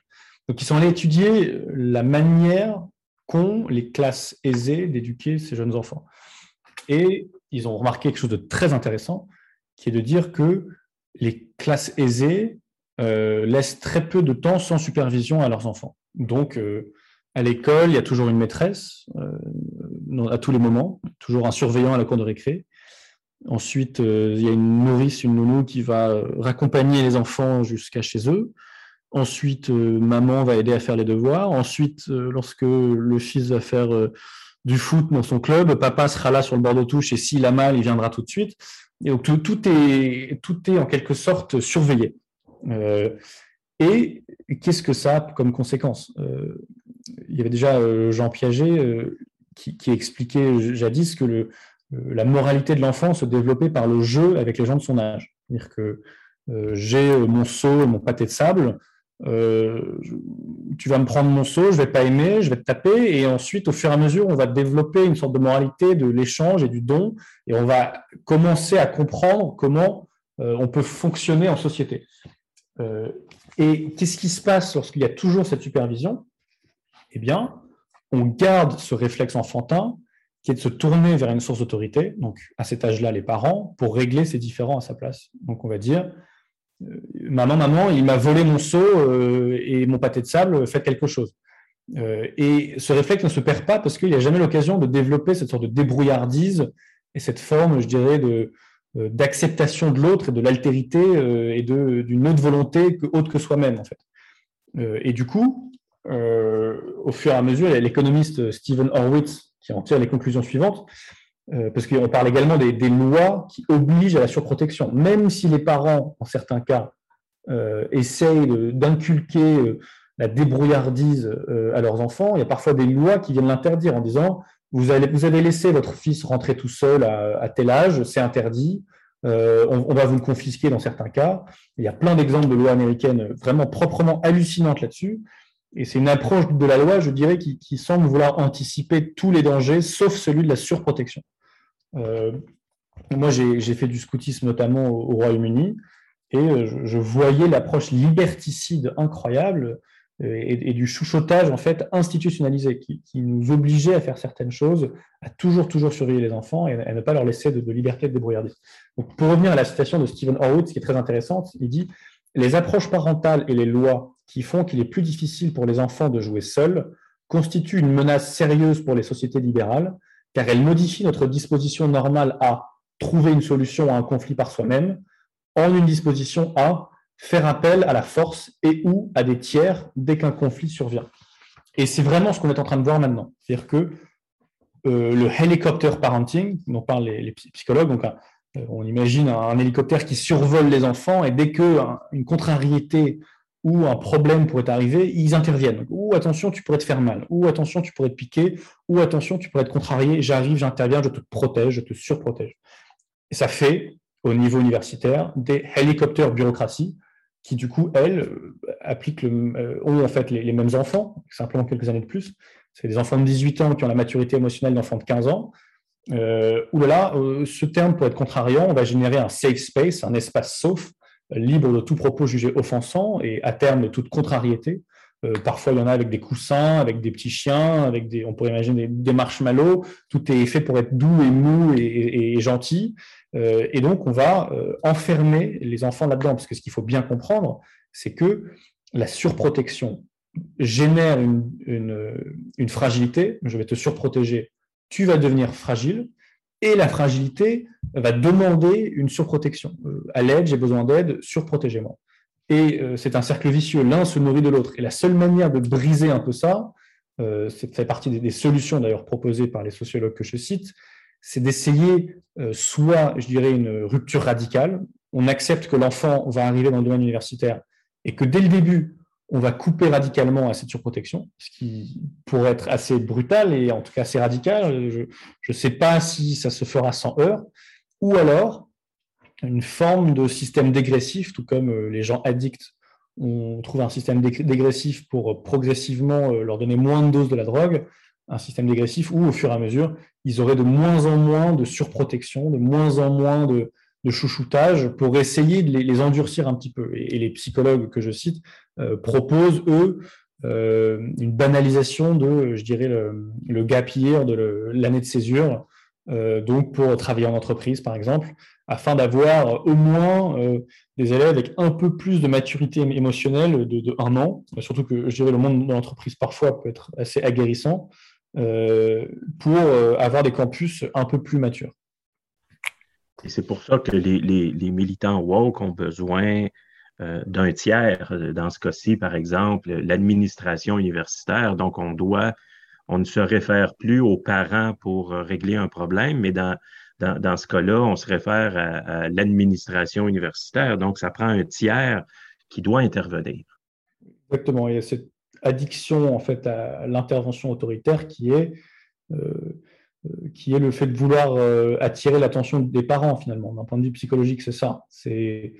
Donc ils sont allés étudier la manière qu'ont les classes aisées d'éduquer ces jeunes enfants. Et ils ont remarqué quelque chose de très intéressant, qui est de dire que les classes aisées euh, laissent très peu de temps sans supervision à leurs enfants. Donc, euh, à l'école, il y a toujours une maîtresse euh, à tous les moments, toujours un surveillant à la cour de récré. Ensuite, il y a une nourrice, une nounou qui va raccompagner les enfants jusqu'à chez eux. Ensuite, maman va aider à faire les devoirs. Ensuite, lorsque le fils va faire du foot dans son club, papa sera là sur le bord de touche et s'il a mal, il viendra tout de suite. Tout, est, en quelque sorte surveillé. Euh, et qu'est-ce que ça a comme conséquence? Euh, Il y avait déjà euh, Jean Piaget qui, expliquait jadis que la moralité de l'enfant se développait par le jeu avec les gens de son âge. C'est-à-dire que j'ai mon seau et mon pâté de sable, euh, tu vas me prendre mon seau, je vais pas aimer, je vais te taper, et ensuite, au fur et à mesure, on va développer une sorte de moralité de l'échange et du don, et on va commencer à comprendre comment euh, on peut fonctionner en société. Euh, et qu'est-ce qui se passe lorsqu'il y a toujours cette supervision? Eh bien, on garde ce réflexe enfantin qui est de se tourner vers une source d'autorité, donc à cet âge-là, les parents, pour régler ces différends à sa place. Donc, on va dire, maman, maman, il m'a volé mon seau euh, et mon pâté de sable, faites quelque chose. et ce réflexe ne se perd pas parce qu'il n'y a jamais l'occasion de développer cette sorte de débrouillardise et cette forme, je dirais, de, d'acceptation de l'autre et de l'altérité et d'une autre volonté autre que soi-même, en fait. et du coup, au fur et à mesure, l'économiste Stephen Horwitz qui en tire les conclusions suivantes, euh, parce qu'on parle également des, lois qui obligent à la surprotection. Même si les parents, en certains cas, euh, essayent d'inculquer euh, la débrouillardise à leurs enfants, il y a parfois des lois qui viennent l'interdire en disant vous, allez, vous avez laissé votre fils rentrer tout seul à, tel âge, c'est interdit, on, va vous le confisquer dans certains cas. Il y a plein d'exemples de lois américaines vraiment proprement hallucinantes là-dessus. Et c'est une approche de la loi, je dirais, qui, semble vouloir anticiper tous les dangers, sauf celui de la surprotection. Euh, moi, j'ai fait du scoutisme notamment au, Royaume-Uni, et euh, je, voyais l'approche liberticide incroyable euh, et, du chouchautage en fait institutionnalisé, qui, nous obligeait à faire certaines choses, à toujours toujours surveiller les enfants et à ne pas leur laisser de, liberté de débrouillardise. Donc, pour revenir à la citation de Stephen Horwitz, qui est très intéressante, il dit les approches parentales et les lois qui font qu'il est plus difficile pour les enfants de jouer seuls constituent une menace sérieuse pour les sociétés libérales, car elles modifient notre disposition normale à trouver une solution à un conflit par soi-même en une disposition à faire appel à la force et ou à des tiers dès qu'un conflit survient. Et c'est vraiment ce qu'on est en train de voir maintenant. C'est-à-dire que euh, le helicopter parenting, dont parlent les, psychologues, euh, on imagine un, hélicoptère qui survole les enfants et dès qu'une contrariété ou un problème pourrait arriver, ils interviennent. ou attention, tu pourrais te faire mal. Ou attention, tu pourrais te piquer. Ou attention, tu pourrais être contrarié. J'arrive, j'interviens, je te protège, je te surprotège. Et ça fait, au niveau universitaire, des hélicoptères bureaucratie qui, du coup, elles, euh, appliquent euh, ont en fait les, mêmes enfants, simplement quelques années de plus. C'est des enfants de 18 ans qui ont la maturité émotionnelle d'enfants de 15 ans. Euh, là, euh, ce terme peut être contrariant. On va générer un safe space, un espace sauf, libre de tout propos jugé offensant et à terme de toute contrariété. Euh, parfois, il y en a avec des coussins, avec des petits chiens, avec des, on pourrait imaginer des, marshmallows. Tout est fait pour être doux et mou et, gentil. Euh, et donc, on va euh, enfermer les enfants là-dedans. Parce que ce qu'il faut bien comprendre, c'est que la surprotection génère une fragilité. Je vais te surprotéger, tu vas devenir fragile et la fragilité va demander une surprotection. Euh, à l'aide, j'ai besoin d'aide, surprotégez-moi. Et euh, c'est un cercle vicieux, l'un se nourrit de l'autre. Et la seule manière de briser un peu ça, euh, c'est fait partie des, solutions d'ailleurs proposées par les sociologues que je cite, c'est d'essayer soit, je dirais, une rupture radicale. On accepte que l'enfant va arriver dans le domaine universitaire et que dès le début, on va couper radicalement à cette surprotection, ce qui pourrait être assez brutal et en tout cas assez radical. Je ne sais pas si ça se fera sans heurts. Ou alors, une forme de système dégressif, tout comme euh, les gens addicts, on trouve un système dégressif pour progressivement euh, leur donner moins de doses de la drogue, un système dégressif où, au fur et à mesure, ils auraient de moins en moins de surprotection, de moins en moins de, de chouchoutage pour essayer de les, endurcir un petit peu. Et, les psychologues que je cite euh, proposent, eux, euh, une banalisation de, je dirais, le, gap year, de l'année de césure, euh, donc pour travailler en entreprise, par exemple, afin d'avoir au moins des élèves avec un peu plus de maturité émotionnelle de, un an, surtout que, je dirais, le monde de l'entreprise parfois peut être assez aguerrissant, pour avoir des campus un peu plus matures. Et c'est pour ça que les, militants woke ont besoin euh, d'un tiers, euh, dans ce cas-ci, par exemple, l'administration universitaire. Donc, on doit, on ne se réfère plus aux parents pour euh, régler un problème, mais dans, dans, ce cas-là, on se réfère à, l'administration universitaire. Donc, ça prend un tiers qui doit intervenir. Exactement. Il y a cette addiction, en fait, à l'intervention autoritaire qui est qui est le fait de vouloir euh, attirer l'attention des parents, finalement. D'un point de vue psychologique, c'est ça. C'est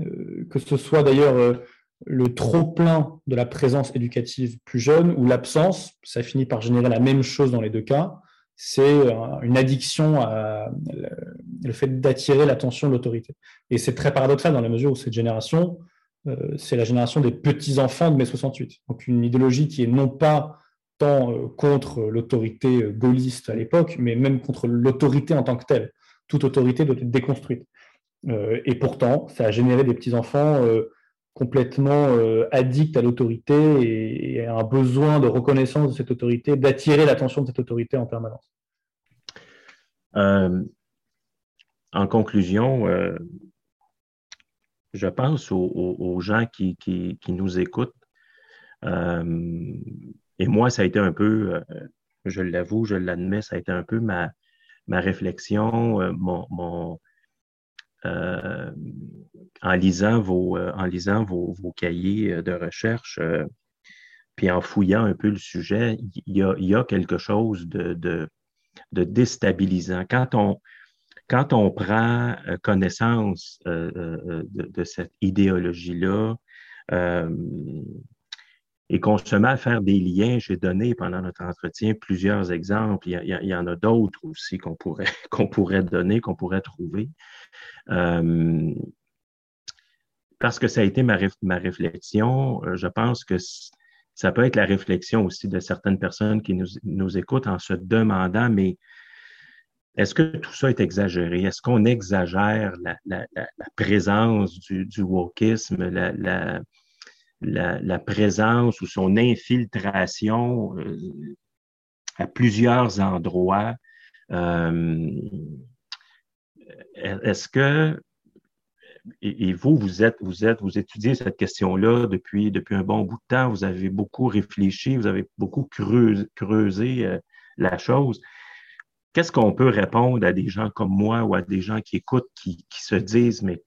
euh, que ce soit d'ailleurs le trop-plein de la présence éducative plus jeune ou l'absence, ça finit par générer la même chose dans les deux cas. C'est une addiction à le fait d'attirer l'attention de l'autorité. Et c'est très paradoxal dans la mesure où cette génération, c'est la génération des petits-enfants de mai 68. Donc une idéologie qui est non pas tant euh, contre l'autorité euh, gaulliste à l'époque, mais même contre l'autorité en tant que telle. Toute autorité doit être déconstruite. Euh, et pourtant, ça a généré des petits-enfants complètement addict à l'autorité et, un besoin de reconnaissance de cette autorité, d'attirer l'attention de cette autorité en permanence En conclusion, je pense aux, gens qui, nous écoutent. Et moi, ça a été un peu, je l'avoue, je l'admets, ça a été un peu ma, ma réflexion, euh, mon, euh, en lisant vos, euh, en lisant vos, cahiers de recherche, puis en fouillant un peu le sujet, il y a, quelque chose de, de, déstabilisant. Quand on, quand on prend connaissance de, de, cette idéologie-là, et qu'on se met à faire des liens. J'ai donné pendant notre entretien plusieurs exemples. Il y, en a d'autres aussi qu'on pourrait, pourrait donner, qu'on pourrait trouver. Euh, parce que ça a été ma, ma réflexion, euh, je pense que ça peut être la réflexion aussi de certaines personnes qui nous, nous écoutent en se demandant, mais est-ce que tout ça est exagéré? Est-ce qu'on exagère la, la, présence du, du wokisme, la, présence ou son infiltration euh, à plusieurs endroits. Euh, est-ce que et, vous, vous êtes, vous êtes, vous étudiez cette question-là depuis, depuis un bon bout de temps, vous avez beaucoup réfléchi, vous avez beaucoup creusé, euh, la chose. Qu'est-ce qu'on peut répondre à des gens comme moi ou à des gens qui écoutent, qui, qui se disent, mais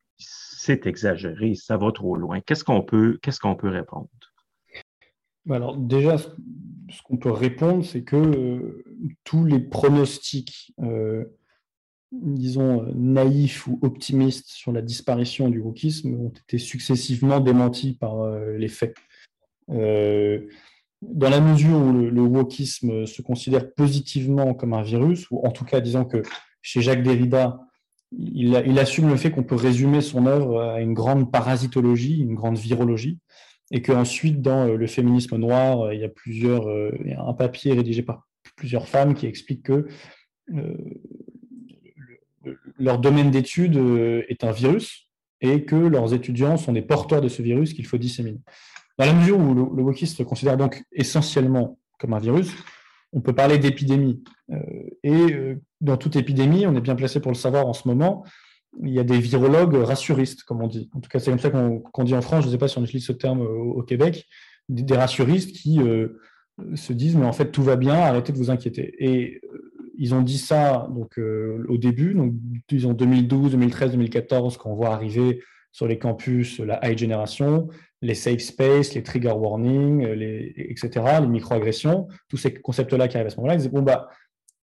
c'est exagéré, ça va trop loin. Qu'est-ce qu'on peut, qu'est-ce qu'on peut répondre? Bah alors déjà, ce qu'on peut répondre, c'est que euh, tous les pronostics, euh, disons, naïfs ou optimistes sur la disparition du wokisme ont été successivement démentis par euh, les faits. dans la mesure où le, le, wokisme se considère positivement comme un virus, ou en tout cas, disons que chez Jacques Derrida, il, assume le fait qu'on peut résumer son œuvre à une grande parasitologie, une grande virologie, et qu'ensuite, dans euh, le féminisme noir, euh, il y a plusieurs, euh, un papier rédigé par plusieurs femmes qui explique que leur domaine d'étude est un virus et que leurs étudiants sont des porteurs de ce virus qu'il faut disséminer. Dans la mesure où le, le wokiste se considère donc essentiellement comme un virus, on peut parler d'épidémie. et dans toute épidémie, on est bien placé pour le savoir en ce moment, il y a des virologues rassuristes, comme on dit. En tout cas, c'est comme ça qu'on dit en France, je ne sais pas si on utilise ce terme au, Québec, des, rassuristes qui euh, se disent, mais en fait, tout va bien, arrêtez de vous inquiéter. Et euh, ils ont dit ça donc, euh, au début, donc, disons 2012, 2013, 2014, quand on voit arriver sur les campus la high generation, les safe space, les trigger warnings, les, etc., les microagressions, tous ces concepts-là qui arrivent à ce moment-là, ils disent, bon, bah,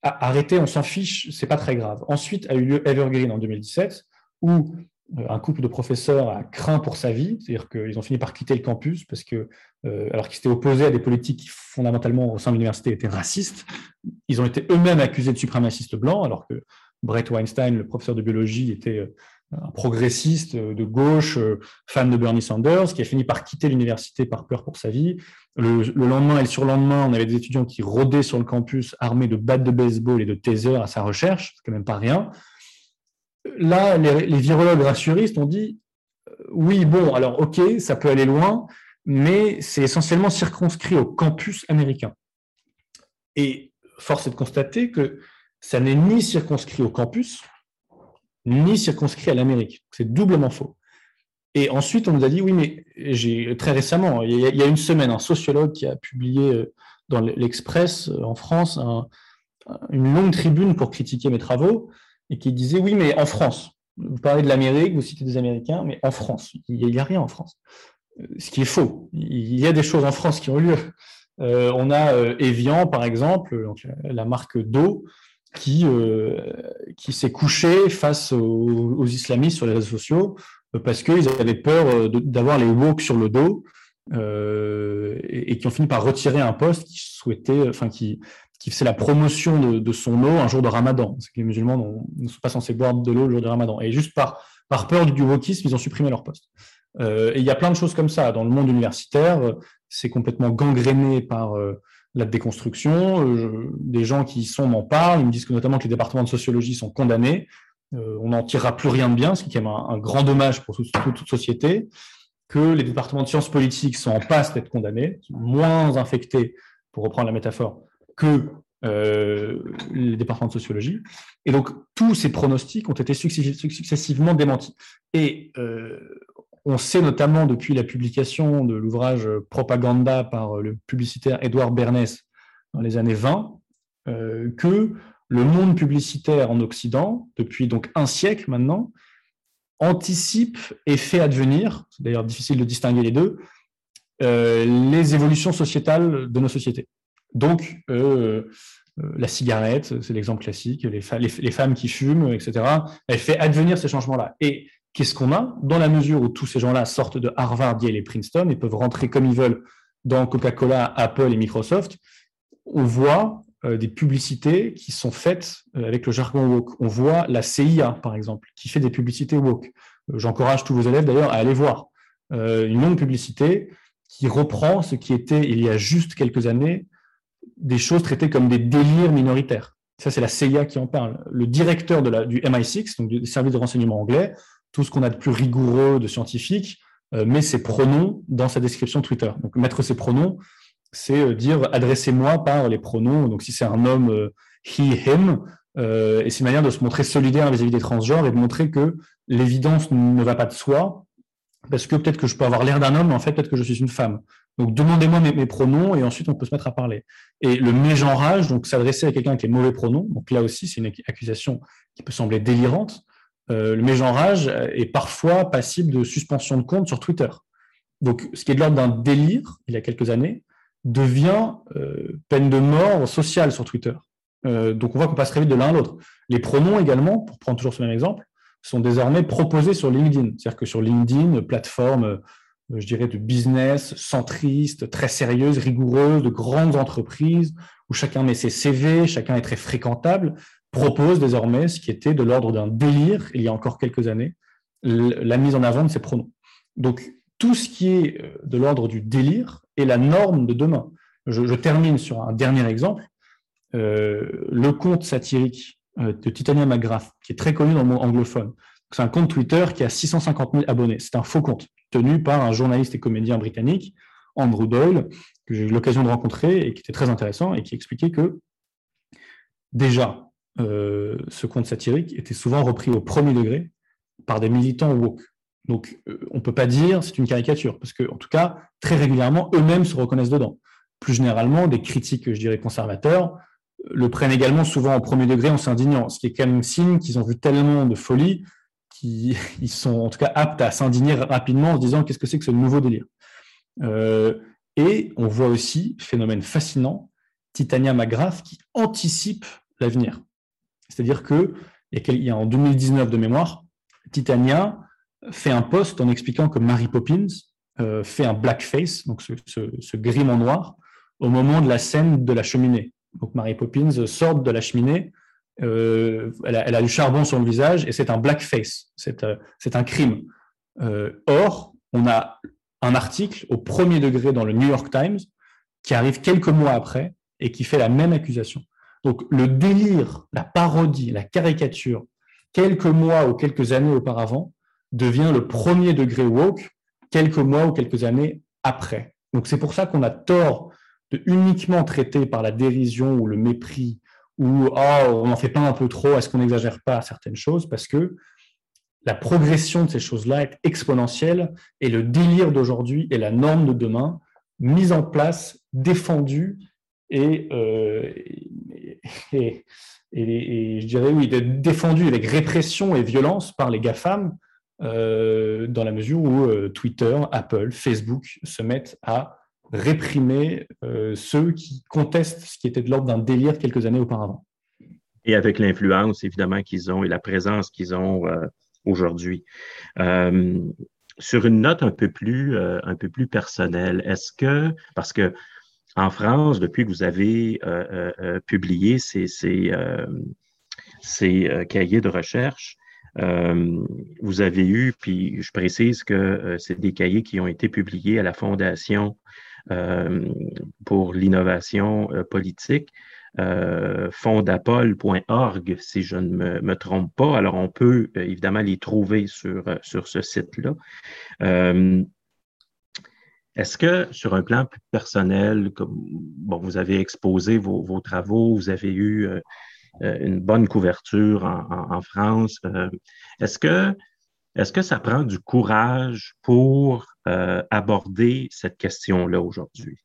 arrêtez, on s'en fiche, c'est pas très grave. Ensuite a eu lieu Evergreen en 2017, où euh, un couple de professeurs a craint pour sa vie, c'est-à-dire qu'ils ont fini par quitter le campus parce que, euh, alors qu'ils s'étaient opposés à des politiques qui fondamentalement au sein de l'université étaient racistes, ils ont été eux-mêmes accusés de suprémacistes blancs, alors que Brett Weinstein, le professeur de biologie, était euh, un progressiste euh, de gauche, euh, fan de Bernie Sanders, qui a fini par quitter l'université par peur pour sa vie. Le, lendemain et le surlendemain, on avait des étudiants qui rôdaient sur le campus armés de battes de baseball et de tasers à sa recherche, c'est quand même pas rien. Là, les, virologues rassuristes ont dit euh, oui, bon, alors ok, ça peut aller loin, mais c'est essentiellement circonscrit au campus américain. Et force est de constater que ça n'est ni circonscrit au campus, ni circonscrit à l'Amérique. C'est doublement faux. Et ensuite, on nous a dit, oui, mais très récemment, il y, a, une semaine, un sociologue qui a publié euh, dans l'Express euh, en France une longue tribune pour critiquer mes travaux et qui disait, oui, mais en France, vous parlez de l'Amérique, vous citez des Américains, mais en France, il n'y a, rien en France. Euh, ce qui est faux. Il y a des choses en France qui ont lieu. on a Evian, par exemple, la marque d'eau, qui, euh, qui s'est couché face aux, islamistes sur les réseaux sociaux euh, parce qu'ils avaient peur euh, d'avoir les woke sur le dos et, qui ont fini par retirer un poste qui souhaitait, enfin qui, qui faisait la promotion de, son eau un jour de Ramadan. Parce que les musulmans ne sont pas censés boire de l'eau le jour de Ramadan. Et juste par, par peur du wokisme, ils ont supprimé leur poste. et il y a plein de choses comme ça. Dans le monde universitaire, c'est complètement gangréné par la déconstruction. Euh, des gens qui y sont m'en parlent. Ils me disent que notamment que les départements de sociologie sont condamnés. Euh, on n'en tirera plus rien de bien, ce qui est quand même un, grand dommage pour toute, société. que les départements de sciences politiques sont en passe d'être condamnés, moins infectés, pour reprendre la métaphore, que euh, les départements de sociologie. Et donc, tous ces pronostics ont été successivement démentis. Et on sait notamment depuis la publication de l'ouvrage Propaganda par le publicitaire Édouard Bernès dans les années 20, euh, que le monde publicitaire en Occident, depuis donc un siècle maintenant, anticipe et fait advenir, c'est d'ailleurs difficile de distinguer les deux, euh, les évolutions sociétales de nos sociétés. Donc, euh, la cigarette, c'est l'exemple classique, les, les, femmes qui fument, etc., elle fait advenir ces changements-là. Et qu'est-ce qu'on a Dans la mesure où tous ces gens-là sortent de Harvard, Yale et Princeton et peuvent rentrer comme ils veulent dans Coca-Cola, Apple et Microsoft, on voit des publicités qui sont faites avec le jargon woke. On voit la CIA, par exemple, qui fait des publicités woke. J'encourage tous vos élèves d'ailleurs à aller voir une longue publicité qui reprend ce qui était, il y a juste quelques années, des choses traitées comme des délires minoritaires. Ça, c'est la CIA qui en parle. Le directeur du MI6, donc du service de renseignement anglais, tout ce qu'on a de plus rigoureux, de scientifique, euh, met ses pronoms dans sa description Twitter. Donc, mettre ses pronoms, c'est euh, dire adressez-moi par les pronoms. Donc, si c'est un homme, euh, he, him, et c'est une manière de se montrer solidaire vis-à-vis des transgenres et de montrer que l'évidence ne va pas de soi, parce que peut-être que je peux avoir l'air d'un homme, mais en fait, peut-être que je suis une femme. Donc, demandez-moi mes, pronoms et ensuite on peut se mettre à parler. Et le mégenrage, donc s'adresser à quelqu'un qui est mauvais pronom, donc là aussi, c'est une accusation qui peut sembler délirante. Euh, le mégenrage est parfois passible de suspension de compte sur Twitter. Donc, ce qui est de l'ordre d'un délire, il y a quelques années, devient euh, peine de mort sociale sur Twitter. Euh, donc, on voit qu'on passe très vite de l'un à l'autre. Les pronoms également, pour prendre toujours ce même exemple, sont désormais proposés sur LinkedIn. C'est-à-dire que sur LinkedIn, plateforme, euh, je dirais, de business centriste, très sérieuse, rigoureuse, de grandes entreprises, où chacun met ses CV, chacun est très fréquentable, propose désormais ce qui était de l'ordre d'un délire, il y a encore quelques années, la mise en avant de ces pronoms. Donc, tout ce qui est euh, de l'ordre du délire est la norme de demain. Je, termine sur un dernier exemple. Euh, le conte satirique euh, de Titania McGrath, qui est très connu dans le monde anglophone. C'est un compte Twitter qui a 650 000 abonnés. C'est un faux compte tenu par un journaliste et comédien britannique, Andrew Doyle, que j'ai eu l'occasion de rencontrer et qui était très intéressant et qui expliquait que déjà, euh, ce compte satirique était souvent repris au premier degré par des militants woke. Donc, euh, on ne peut pas dire c'est une caricature, parce qu'en tout cas, très régulièrement, eux-mêmes se reconnaissent dedans. Plus généralement, des critiques, je dirais, conservateurs le prennent également souvent au premier degré en s'indignant, ce qui est quand même signe qu'ils ont vu tellement de folie qu'ils sont en tout cas aptes à s'indigner rapidement en se disant qu'est-ce que c'est que ce nouveau délire. Euh, et on voit aussi, phénomène fascinant, Titania McGrath qui anticipe l'avenir. C'est-à-dire que y a en 2019 de mémoire, Titania fait un post en expliquant que Mary Poppins euh, fait un blackface, donc ce, grime en noir, au moment de la scène de la cheminée. Donc Mary Poppins sort de la cheminée, euh, elle, a, du charbon sur le visage et c'est un blackface, c'est euh, un crime. Or, on a un article au premier degré dans le New York Times qui arrive quelques mois après et qui fait la même accusation. Donc le délire, la parodie, la caricature, quelques mois ou quelques années auparavant, devient le premier degré woke quelques mois ou quelques années après. Donc c'est pour ça qu'on a tort de uniquement traiter par la dérision ou le mépris ou oh, on n'en fait pas un peu trop, est-ce qu'on n'exagère pas certaines choses? Parce que la progression de ces choses-là est exponentielle et le délire d'aujourd'hui est la norme de demain, mise en place, défendue et, euh, et, je dirais oui, défendue avec répression et violence par les GAFAM euh, dans la mesure où euh, Twitter, Apple, Facebook se mettent à réprimer ceux qui contestent ce qui était de l'ordre d'un délire quelques années auparavant. Et avec l'influence, évidemment, qu'ils ont et la présence qu'ils ont aujourd'hui. Sur une note un peu plus, un peu plus personnelle, est-ce que, parce que en France, depuis que vous avez publié ces, ces, ces cahiers de recherche, vous avez eu, puis je précise que c'est des cahiers qui ont été publiés à la Fondation euh, pour l'innovation euh, politique. Euh, fondapol.org, si je ne me, trompe pas. Alors, on peut évidemment les trouver sur, sur ce site-là. Est-ce que sur un plan plus personnel, comme vous avez exposé vos, travaux, vous avez eu euh, euh, une bonne couverture en, France, est-ce que est-ce que ça prend du courage pour aborder cette question-là aujourd'hui?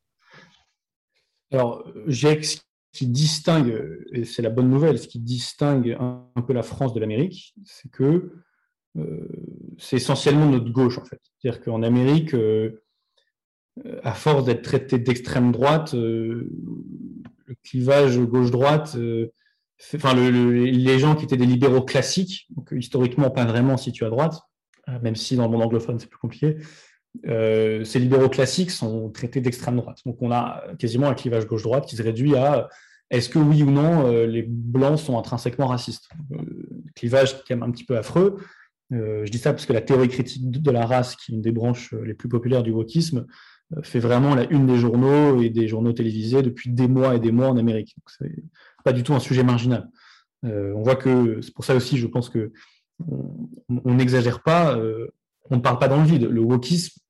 Alors, ce qui distingue, et c'est la bonne nouvelle, ce qui distingue un peu la France de l'Amérique, c'est que euh, c'est essentiellement notre gauche, en fait. C'est-à-dire qu'en Amérique, euh, à force d'être traité d'extrême droite, euh, le clivage gauche-droite, enfin, les gens qui étaient des libéraux classiques, donc historiquement pas vraiment situés à droite, même si dans le monde anglophone c'est plus compliqué, ces libéraux classiques sont traités d'extrême droite. Donc on a quasiment un clivage gauche-droite qui se réduit à est-ce que oui ou non les blancs sont intrinsèquement racistes? Clivage qui est un petit peu affreux, euh, je dis ça parce que la théorie critique de la race, qui est une des branches euh, les plus populaires du wokisme, euh, fait vraiment la une des journaux et des journaux télévisés depuis des mois et des mois en Amérique. Ce n'est pas du tout un sujet marginal. on voit que c'est pour ça aussi, je pense que on n'exagère pas, on ne parle pas dans le vide. Le wokisme,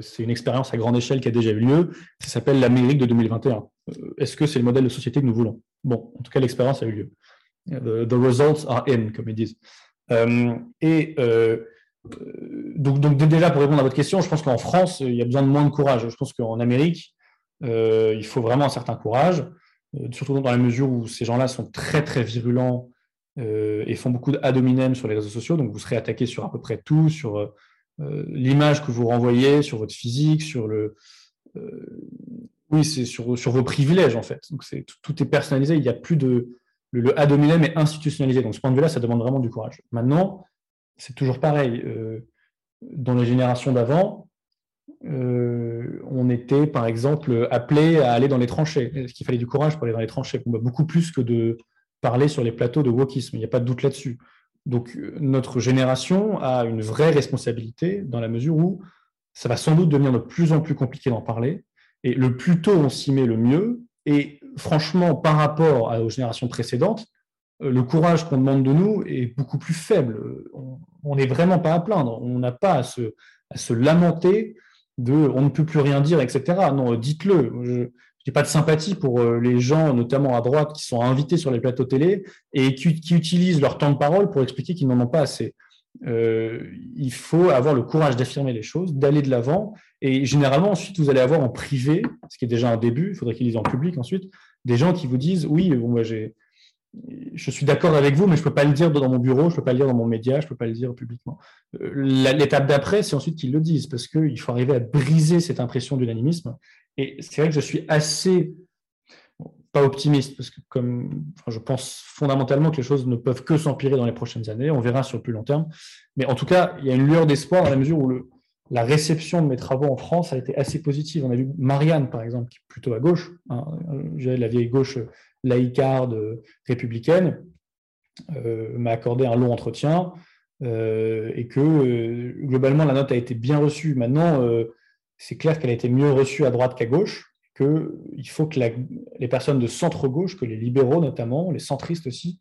c'est une expérience à grande échelle qui a déjà eu lieu. Ça s'appelle l'Amérique de 2021. Est-ce que c'est le modèle de société que nous voulons? Bon, en tout cas, l'expérience a eu lieu. The results are in, comme ils disent. Euh, et euh, donc, donc, déjà, pour répondre à votre question, je pense qu'en France, il y a besoin de moins de courage. Je pense qu'en Amérique, euh, il faut vraiment un certain courage, surtout dans la mesure où ces gens-là sont très, très virulents et font beaucoup ad hominem sur les réseaux sociaux. Donc, vous serez attaqué sur à peu près tout, sur l'image que vous renvoyez, sur votre physique, sur le. oui, c'est sur, vos privilèges, en fait. Donc, tout est personnalisé. Il n'y a plus de le, ad hominem est institutionnalisé. Donc, ce point de vue-là, ça demande vraiment du courage. Maintenant, c'est toujours pareil. Euh, dans les générations d'avant, euh, on était, par exemple, appelé à aller dans les tranchées. Est-ce qu'il fallait du courage pour aller dans les tranchées? Beaucoup plus que de parler sur les plateaux de wokisme. Il n'y a pas de doute là-dessus. Donc, notre génération a une vraie responsabilité dans la mesure où ça va sans doute devenir de plus en plus compliqué d'en parler. Et le plus tôt on s'y met, le mieux. Et franchement, par rapport aux générations précédentes, euh, le courage qu'on demande de nous est beaucoup plus faible. On n'est vraiment pas à plaindre. On n'a pas à se, à se, lamenter de on ne peut plus rien dire, etc. Non, dites-le. Je n'ai pas de sympathie pour euh, les gens, notamment à droite, qui sont invités sur les plateaux télé et qui, utilisent leur temps de parole pour expliquer qu'ils n'en ont pas assez. Euh, il faut avoir le courage d'affirmer les choses, d'aller de l'avant. Et généralement, ensuite, vous allez avoir en privé, ce qui est déjà un début, il faudrait qu'ils lisent en public ensuite, des gens qui vous disent oui, bon, moi, j'ai, je suis d'accord avec vous, mais je ne peux pas le dire dans mon bureau, je ne peux pas le dire dans mon média, je ne peux pas le dire publiquement. Euh, l'étape d'après, c'est ensuite qu'ils le disent, parce qu'il faut arriver à briser cette impression d'unanimisme. Et c'est vrai que je suis assez, pas optimiste, parce que comme je pense fondamentalement que les choses ne peuvent que s'empirer dans les prochaines années, on verra sur le plus long terme. Mais en tout cas, il y a une lueur d'espoir dans la mesure où le, la réception de mes travaux en France a été assez positive. On a vu Marianne, par exemple, qui est plutôt à gauche, hein, la vieille gauche laïcarde républicaine, euh, m'a accordé un long entretien euh, et que euh, globalement la note a été bien reçue. Maintenant, c'est clair qu'elle a été mieux reçue à droite qu'à gauche, qu'il faut que les personnes de centre-gauche, que les libéraux notamment, les centristes aussi,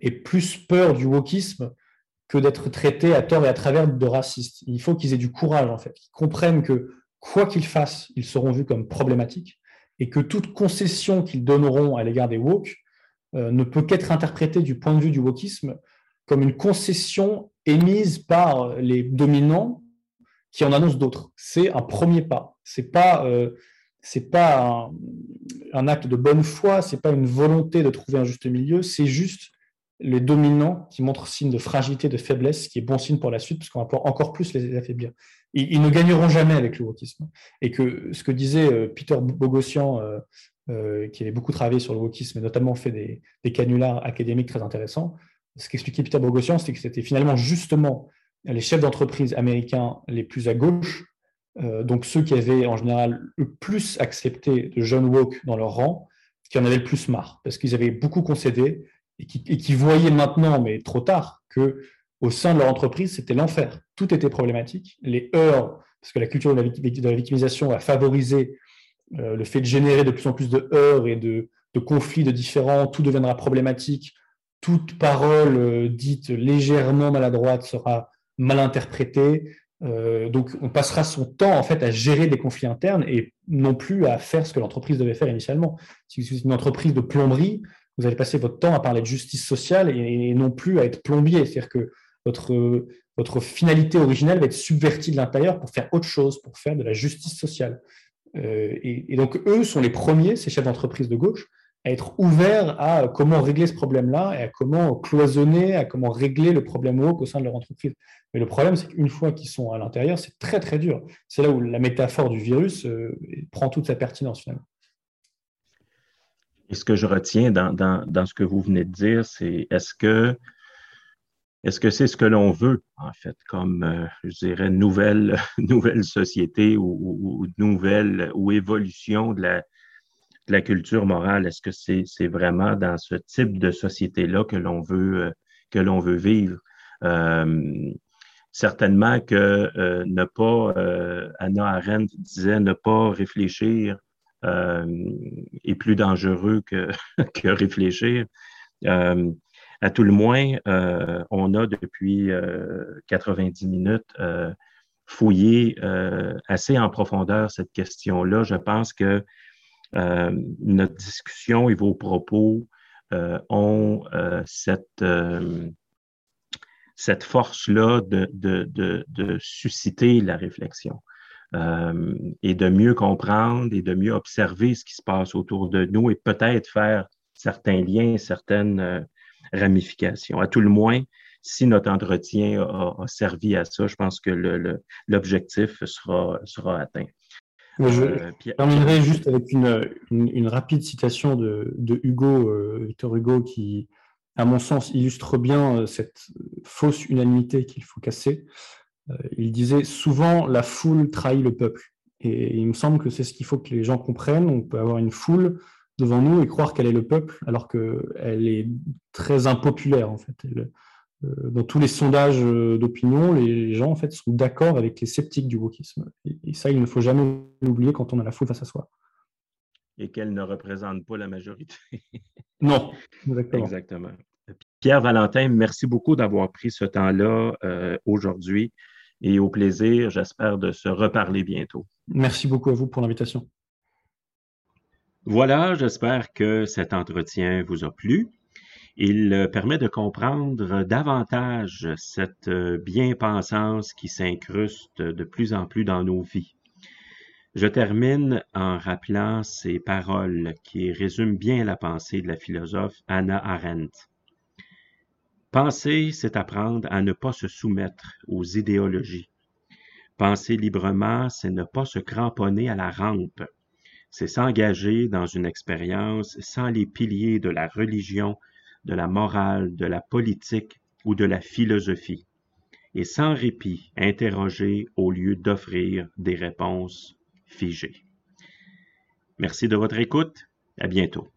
aient plus peur du wokisme que d'être traités à tort et à travers de racistes. Il faut qu'ils aient du courage, en fait, qu'ils comprennent que quoi qu'ils fassent, ils seront vus comme problématiques et que toute concession qu'ils donneront à l'égard des woke euh, ne peut qu'être interprétée du point de vue du wokisme comme une concession émise par les dominants qui en annoncent d'autres. C'est un premier pas. C'est pas euh, pas un, un, acte de bonne foi, c'est pas une volonté de trouver un juste milieu, c'est juste les dominants qui montrent signe de fragilité, de faiblesse, qui est bon signe pour la suite, parce qu'on va pouvoir encore plus les affaiblir. Ils, ne gagneront jamais avec le wokisme. Et que ce que disait euh, Peter Bogossian, euh, euh, qui avait beaucoup travaillé sur le wokisme, et notamment fait des, canulars académiques très intéressants, ce qu'expliquait Peter Bogossian, c'était que c'était finalement justement les chefs d'entreprise américains les plus à gauche, donc ceux qui avaient en général le plus accepté de jeunes woke dans leur rang, qui en avaient le plus marre, parce qu'ils avaient beaucoup concédé, et qui, voyaient maintenant, mais trop tard, que au sein de leur entreprise, c'était l'enfer. Tout était problématique. Les heures, parce que la culture de la, victimisation a favorisé euh, le fait de générer de plus en plus de heures et de, conflits de différents, tout deviendra problématique. Toute parole euh, dite légèrement maladroite sera mal interprétée. Euh, donc, on passera son temps en fait à gérer des conflits internes et non plus à faire ce que l'entreprise devait faire initialement. Si vous une entreprise de plomberie, vous allez passer votre temps à parler de justice sociale et, non plus à être plombier. C'est-à-dire que votre, finalité originelle va être subvertie de l'intérieur pour faire autre chose, pour faire de la justice sociale. Euh, et, donc, eux sont les premiers, ces chefs d'entreprise de gauche, à être ouverts à comment régler ce problème-là et à comment cloisonner, à comment régler le problème woke au sein de leur entreprise. Mais le problème, c'est qu'une fois qu'ils sont à l'intérieur, c'est très très dur. C'est là où la métaphore du virus euh, prend toute sa pertinence finalement. Et ce que je retiens dans, dans, ce que vous venez de dire, c'est est-ce que est-ce que c'est ce que l'on veut, en fait, comme, euh, je dirais, nouvelle, nouvelle société ou, ou, nouvelle ou évolution de la, la culture morale? Est-ce que c'est vraiment dans ce type de société-là que l'on veut, euh, que l'on veut vivre? Euh, certainement que ne pas, Anna Arendt disait, ne pas réfléchir est plus dangereux que, que réfléchir. à tout le moins, on a depuis 90 minutes fouillé assez en profondeur cette question-là. Je pense que euh, notre discussion et vos propos euh, ont euh, cette, cette force-là de, de, de, susciter la réflexion. Et de mieux comprendre et de mieux observer ce qui se passe autour de nous et peut-être faire certains liens, certaines ramifications. À tout le moins, si notre entretien a, a servi à ça, je pense que l'objectif le, sera, sera atteint. Je euh, terminerai juste avec une, une, rapide citation de, de Hugo, euh, Victor Hugo, qui, à mon sens, illustre bien euh, cette fausse unanimité qu'il faut casser. Il disait Souvent, la foule trahit le peuple. Et il me semble que c'est ce qu'il faut que les gens comprennent. On peut avoir une foule devant nous et croire qu'elle est le peuple, alors qu'elle est très impopulaire, en fait. Euh, dans tous les sondages euh, d'opinion, les gens en fait sont d'accord avec les sceptiques du wokisme. Et, ça, il ne faut jamais l'oublier quand on a la foule face à soi. Et qu'elle ne représente pas la majorité. non, exactement. exactement. Pierre Valentin, merci beaucoup d'avoir pris ce temps-là euh, aujourd'hui et au plaisir, j'espère, de se reparler bientôt. Merci beaucoup à vous pour l'invitation. Voilà, j'espère que cet entretien vous a plu. Il euh, permet de comprendre davantage cette euh, bien-pensance qui s'incruste de plus en plus dans nos vies. Je termine en rappelant ces paroles qui résument bien la pensée de la philosophe Anna Arendt. Penser, c'est apprendre à ne pas se soumettre aux idéologies. Penser librement, c'est ne pas se cramponner à la rampe. C'est s'engager dans une expérience sans les piliers de la religion, de la morale, de la politique ou de la philosophie, et sans répit interroger au lieu d'offrir des réponses figées. Merci de votre écoute. À bientôt.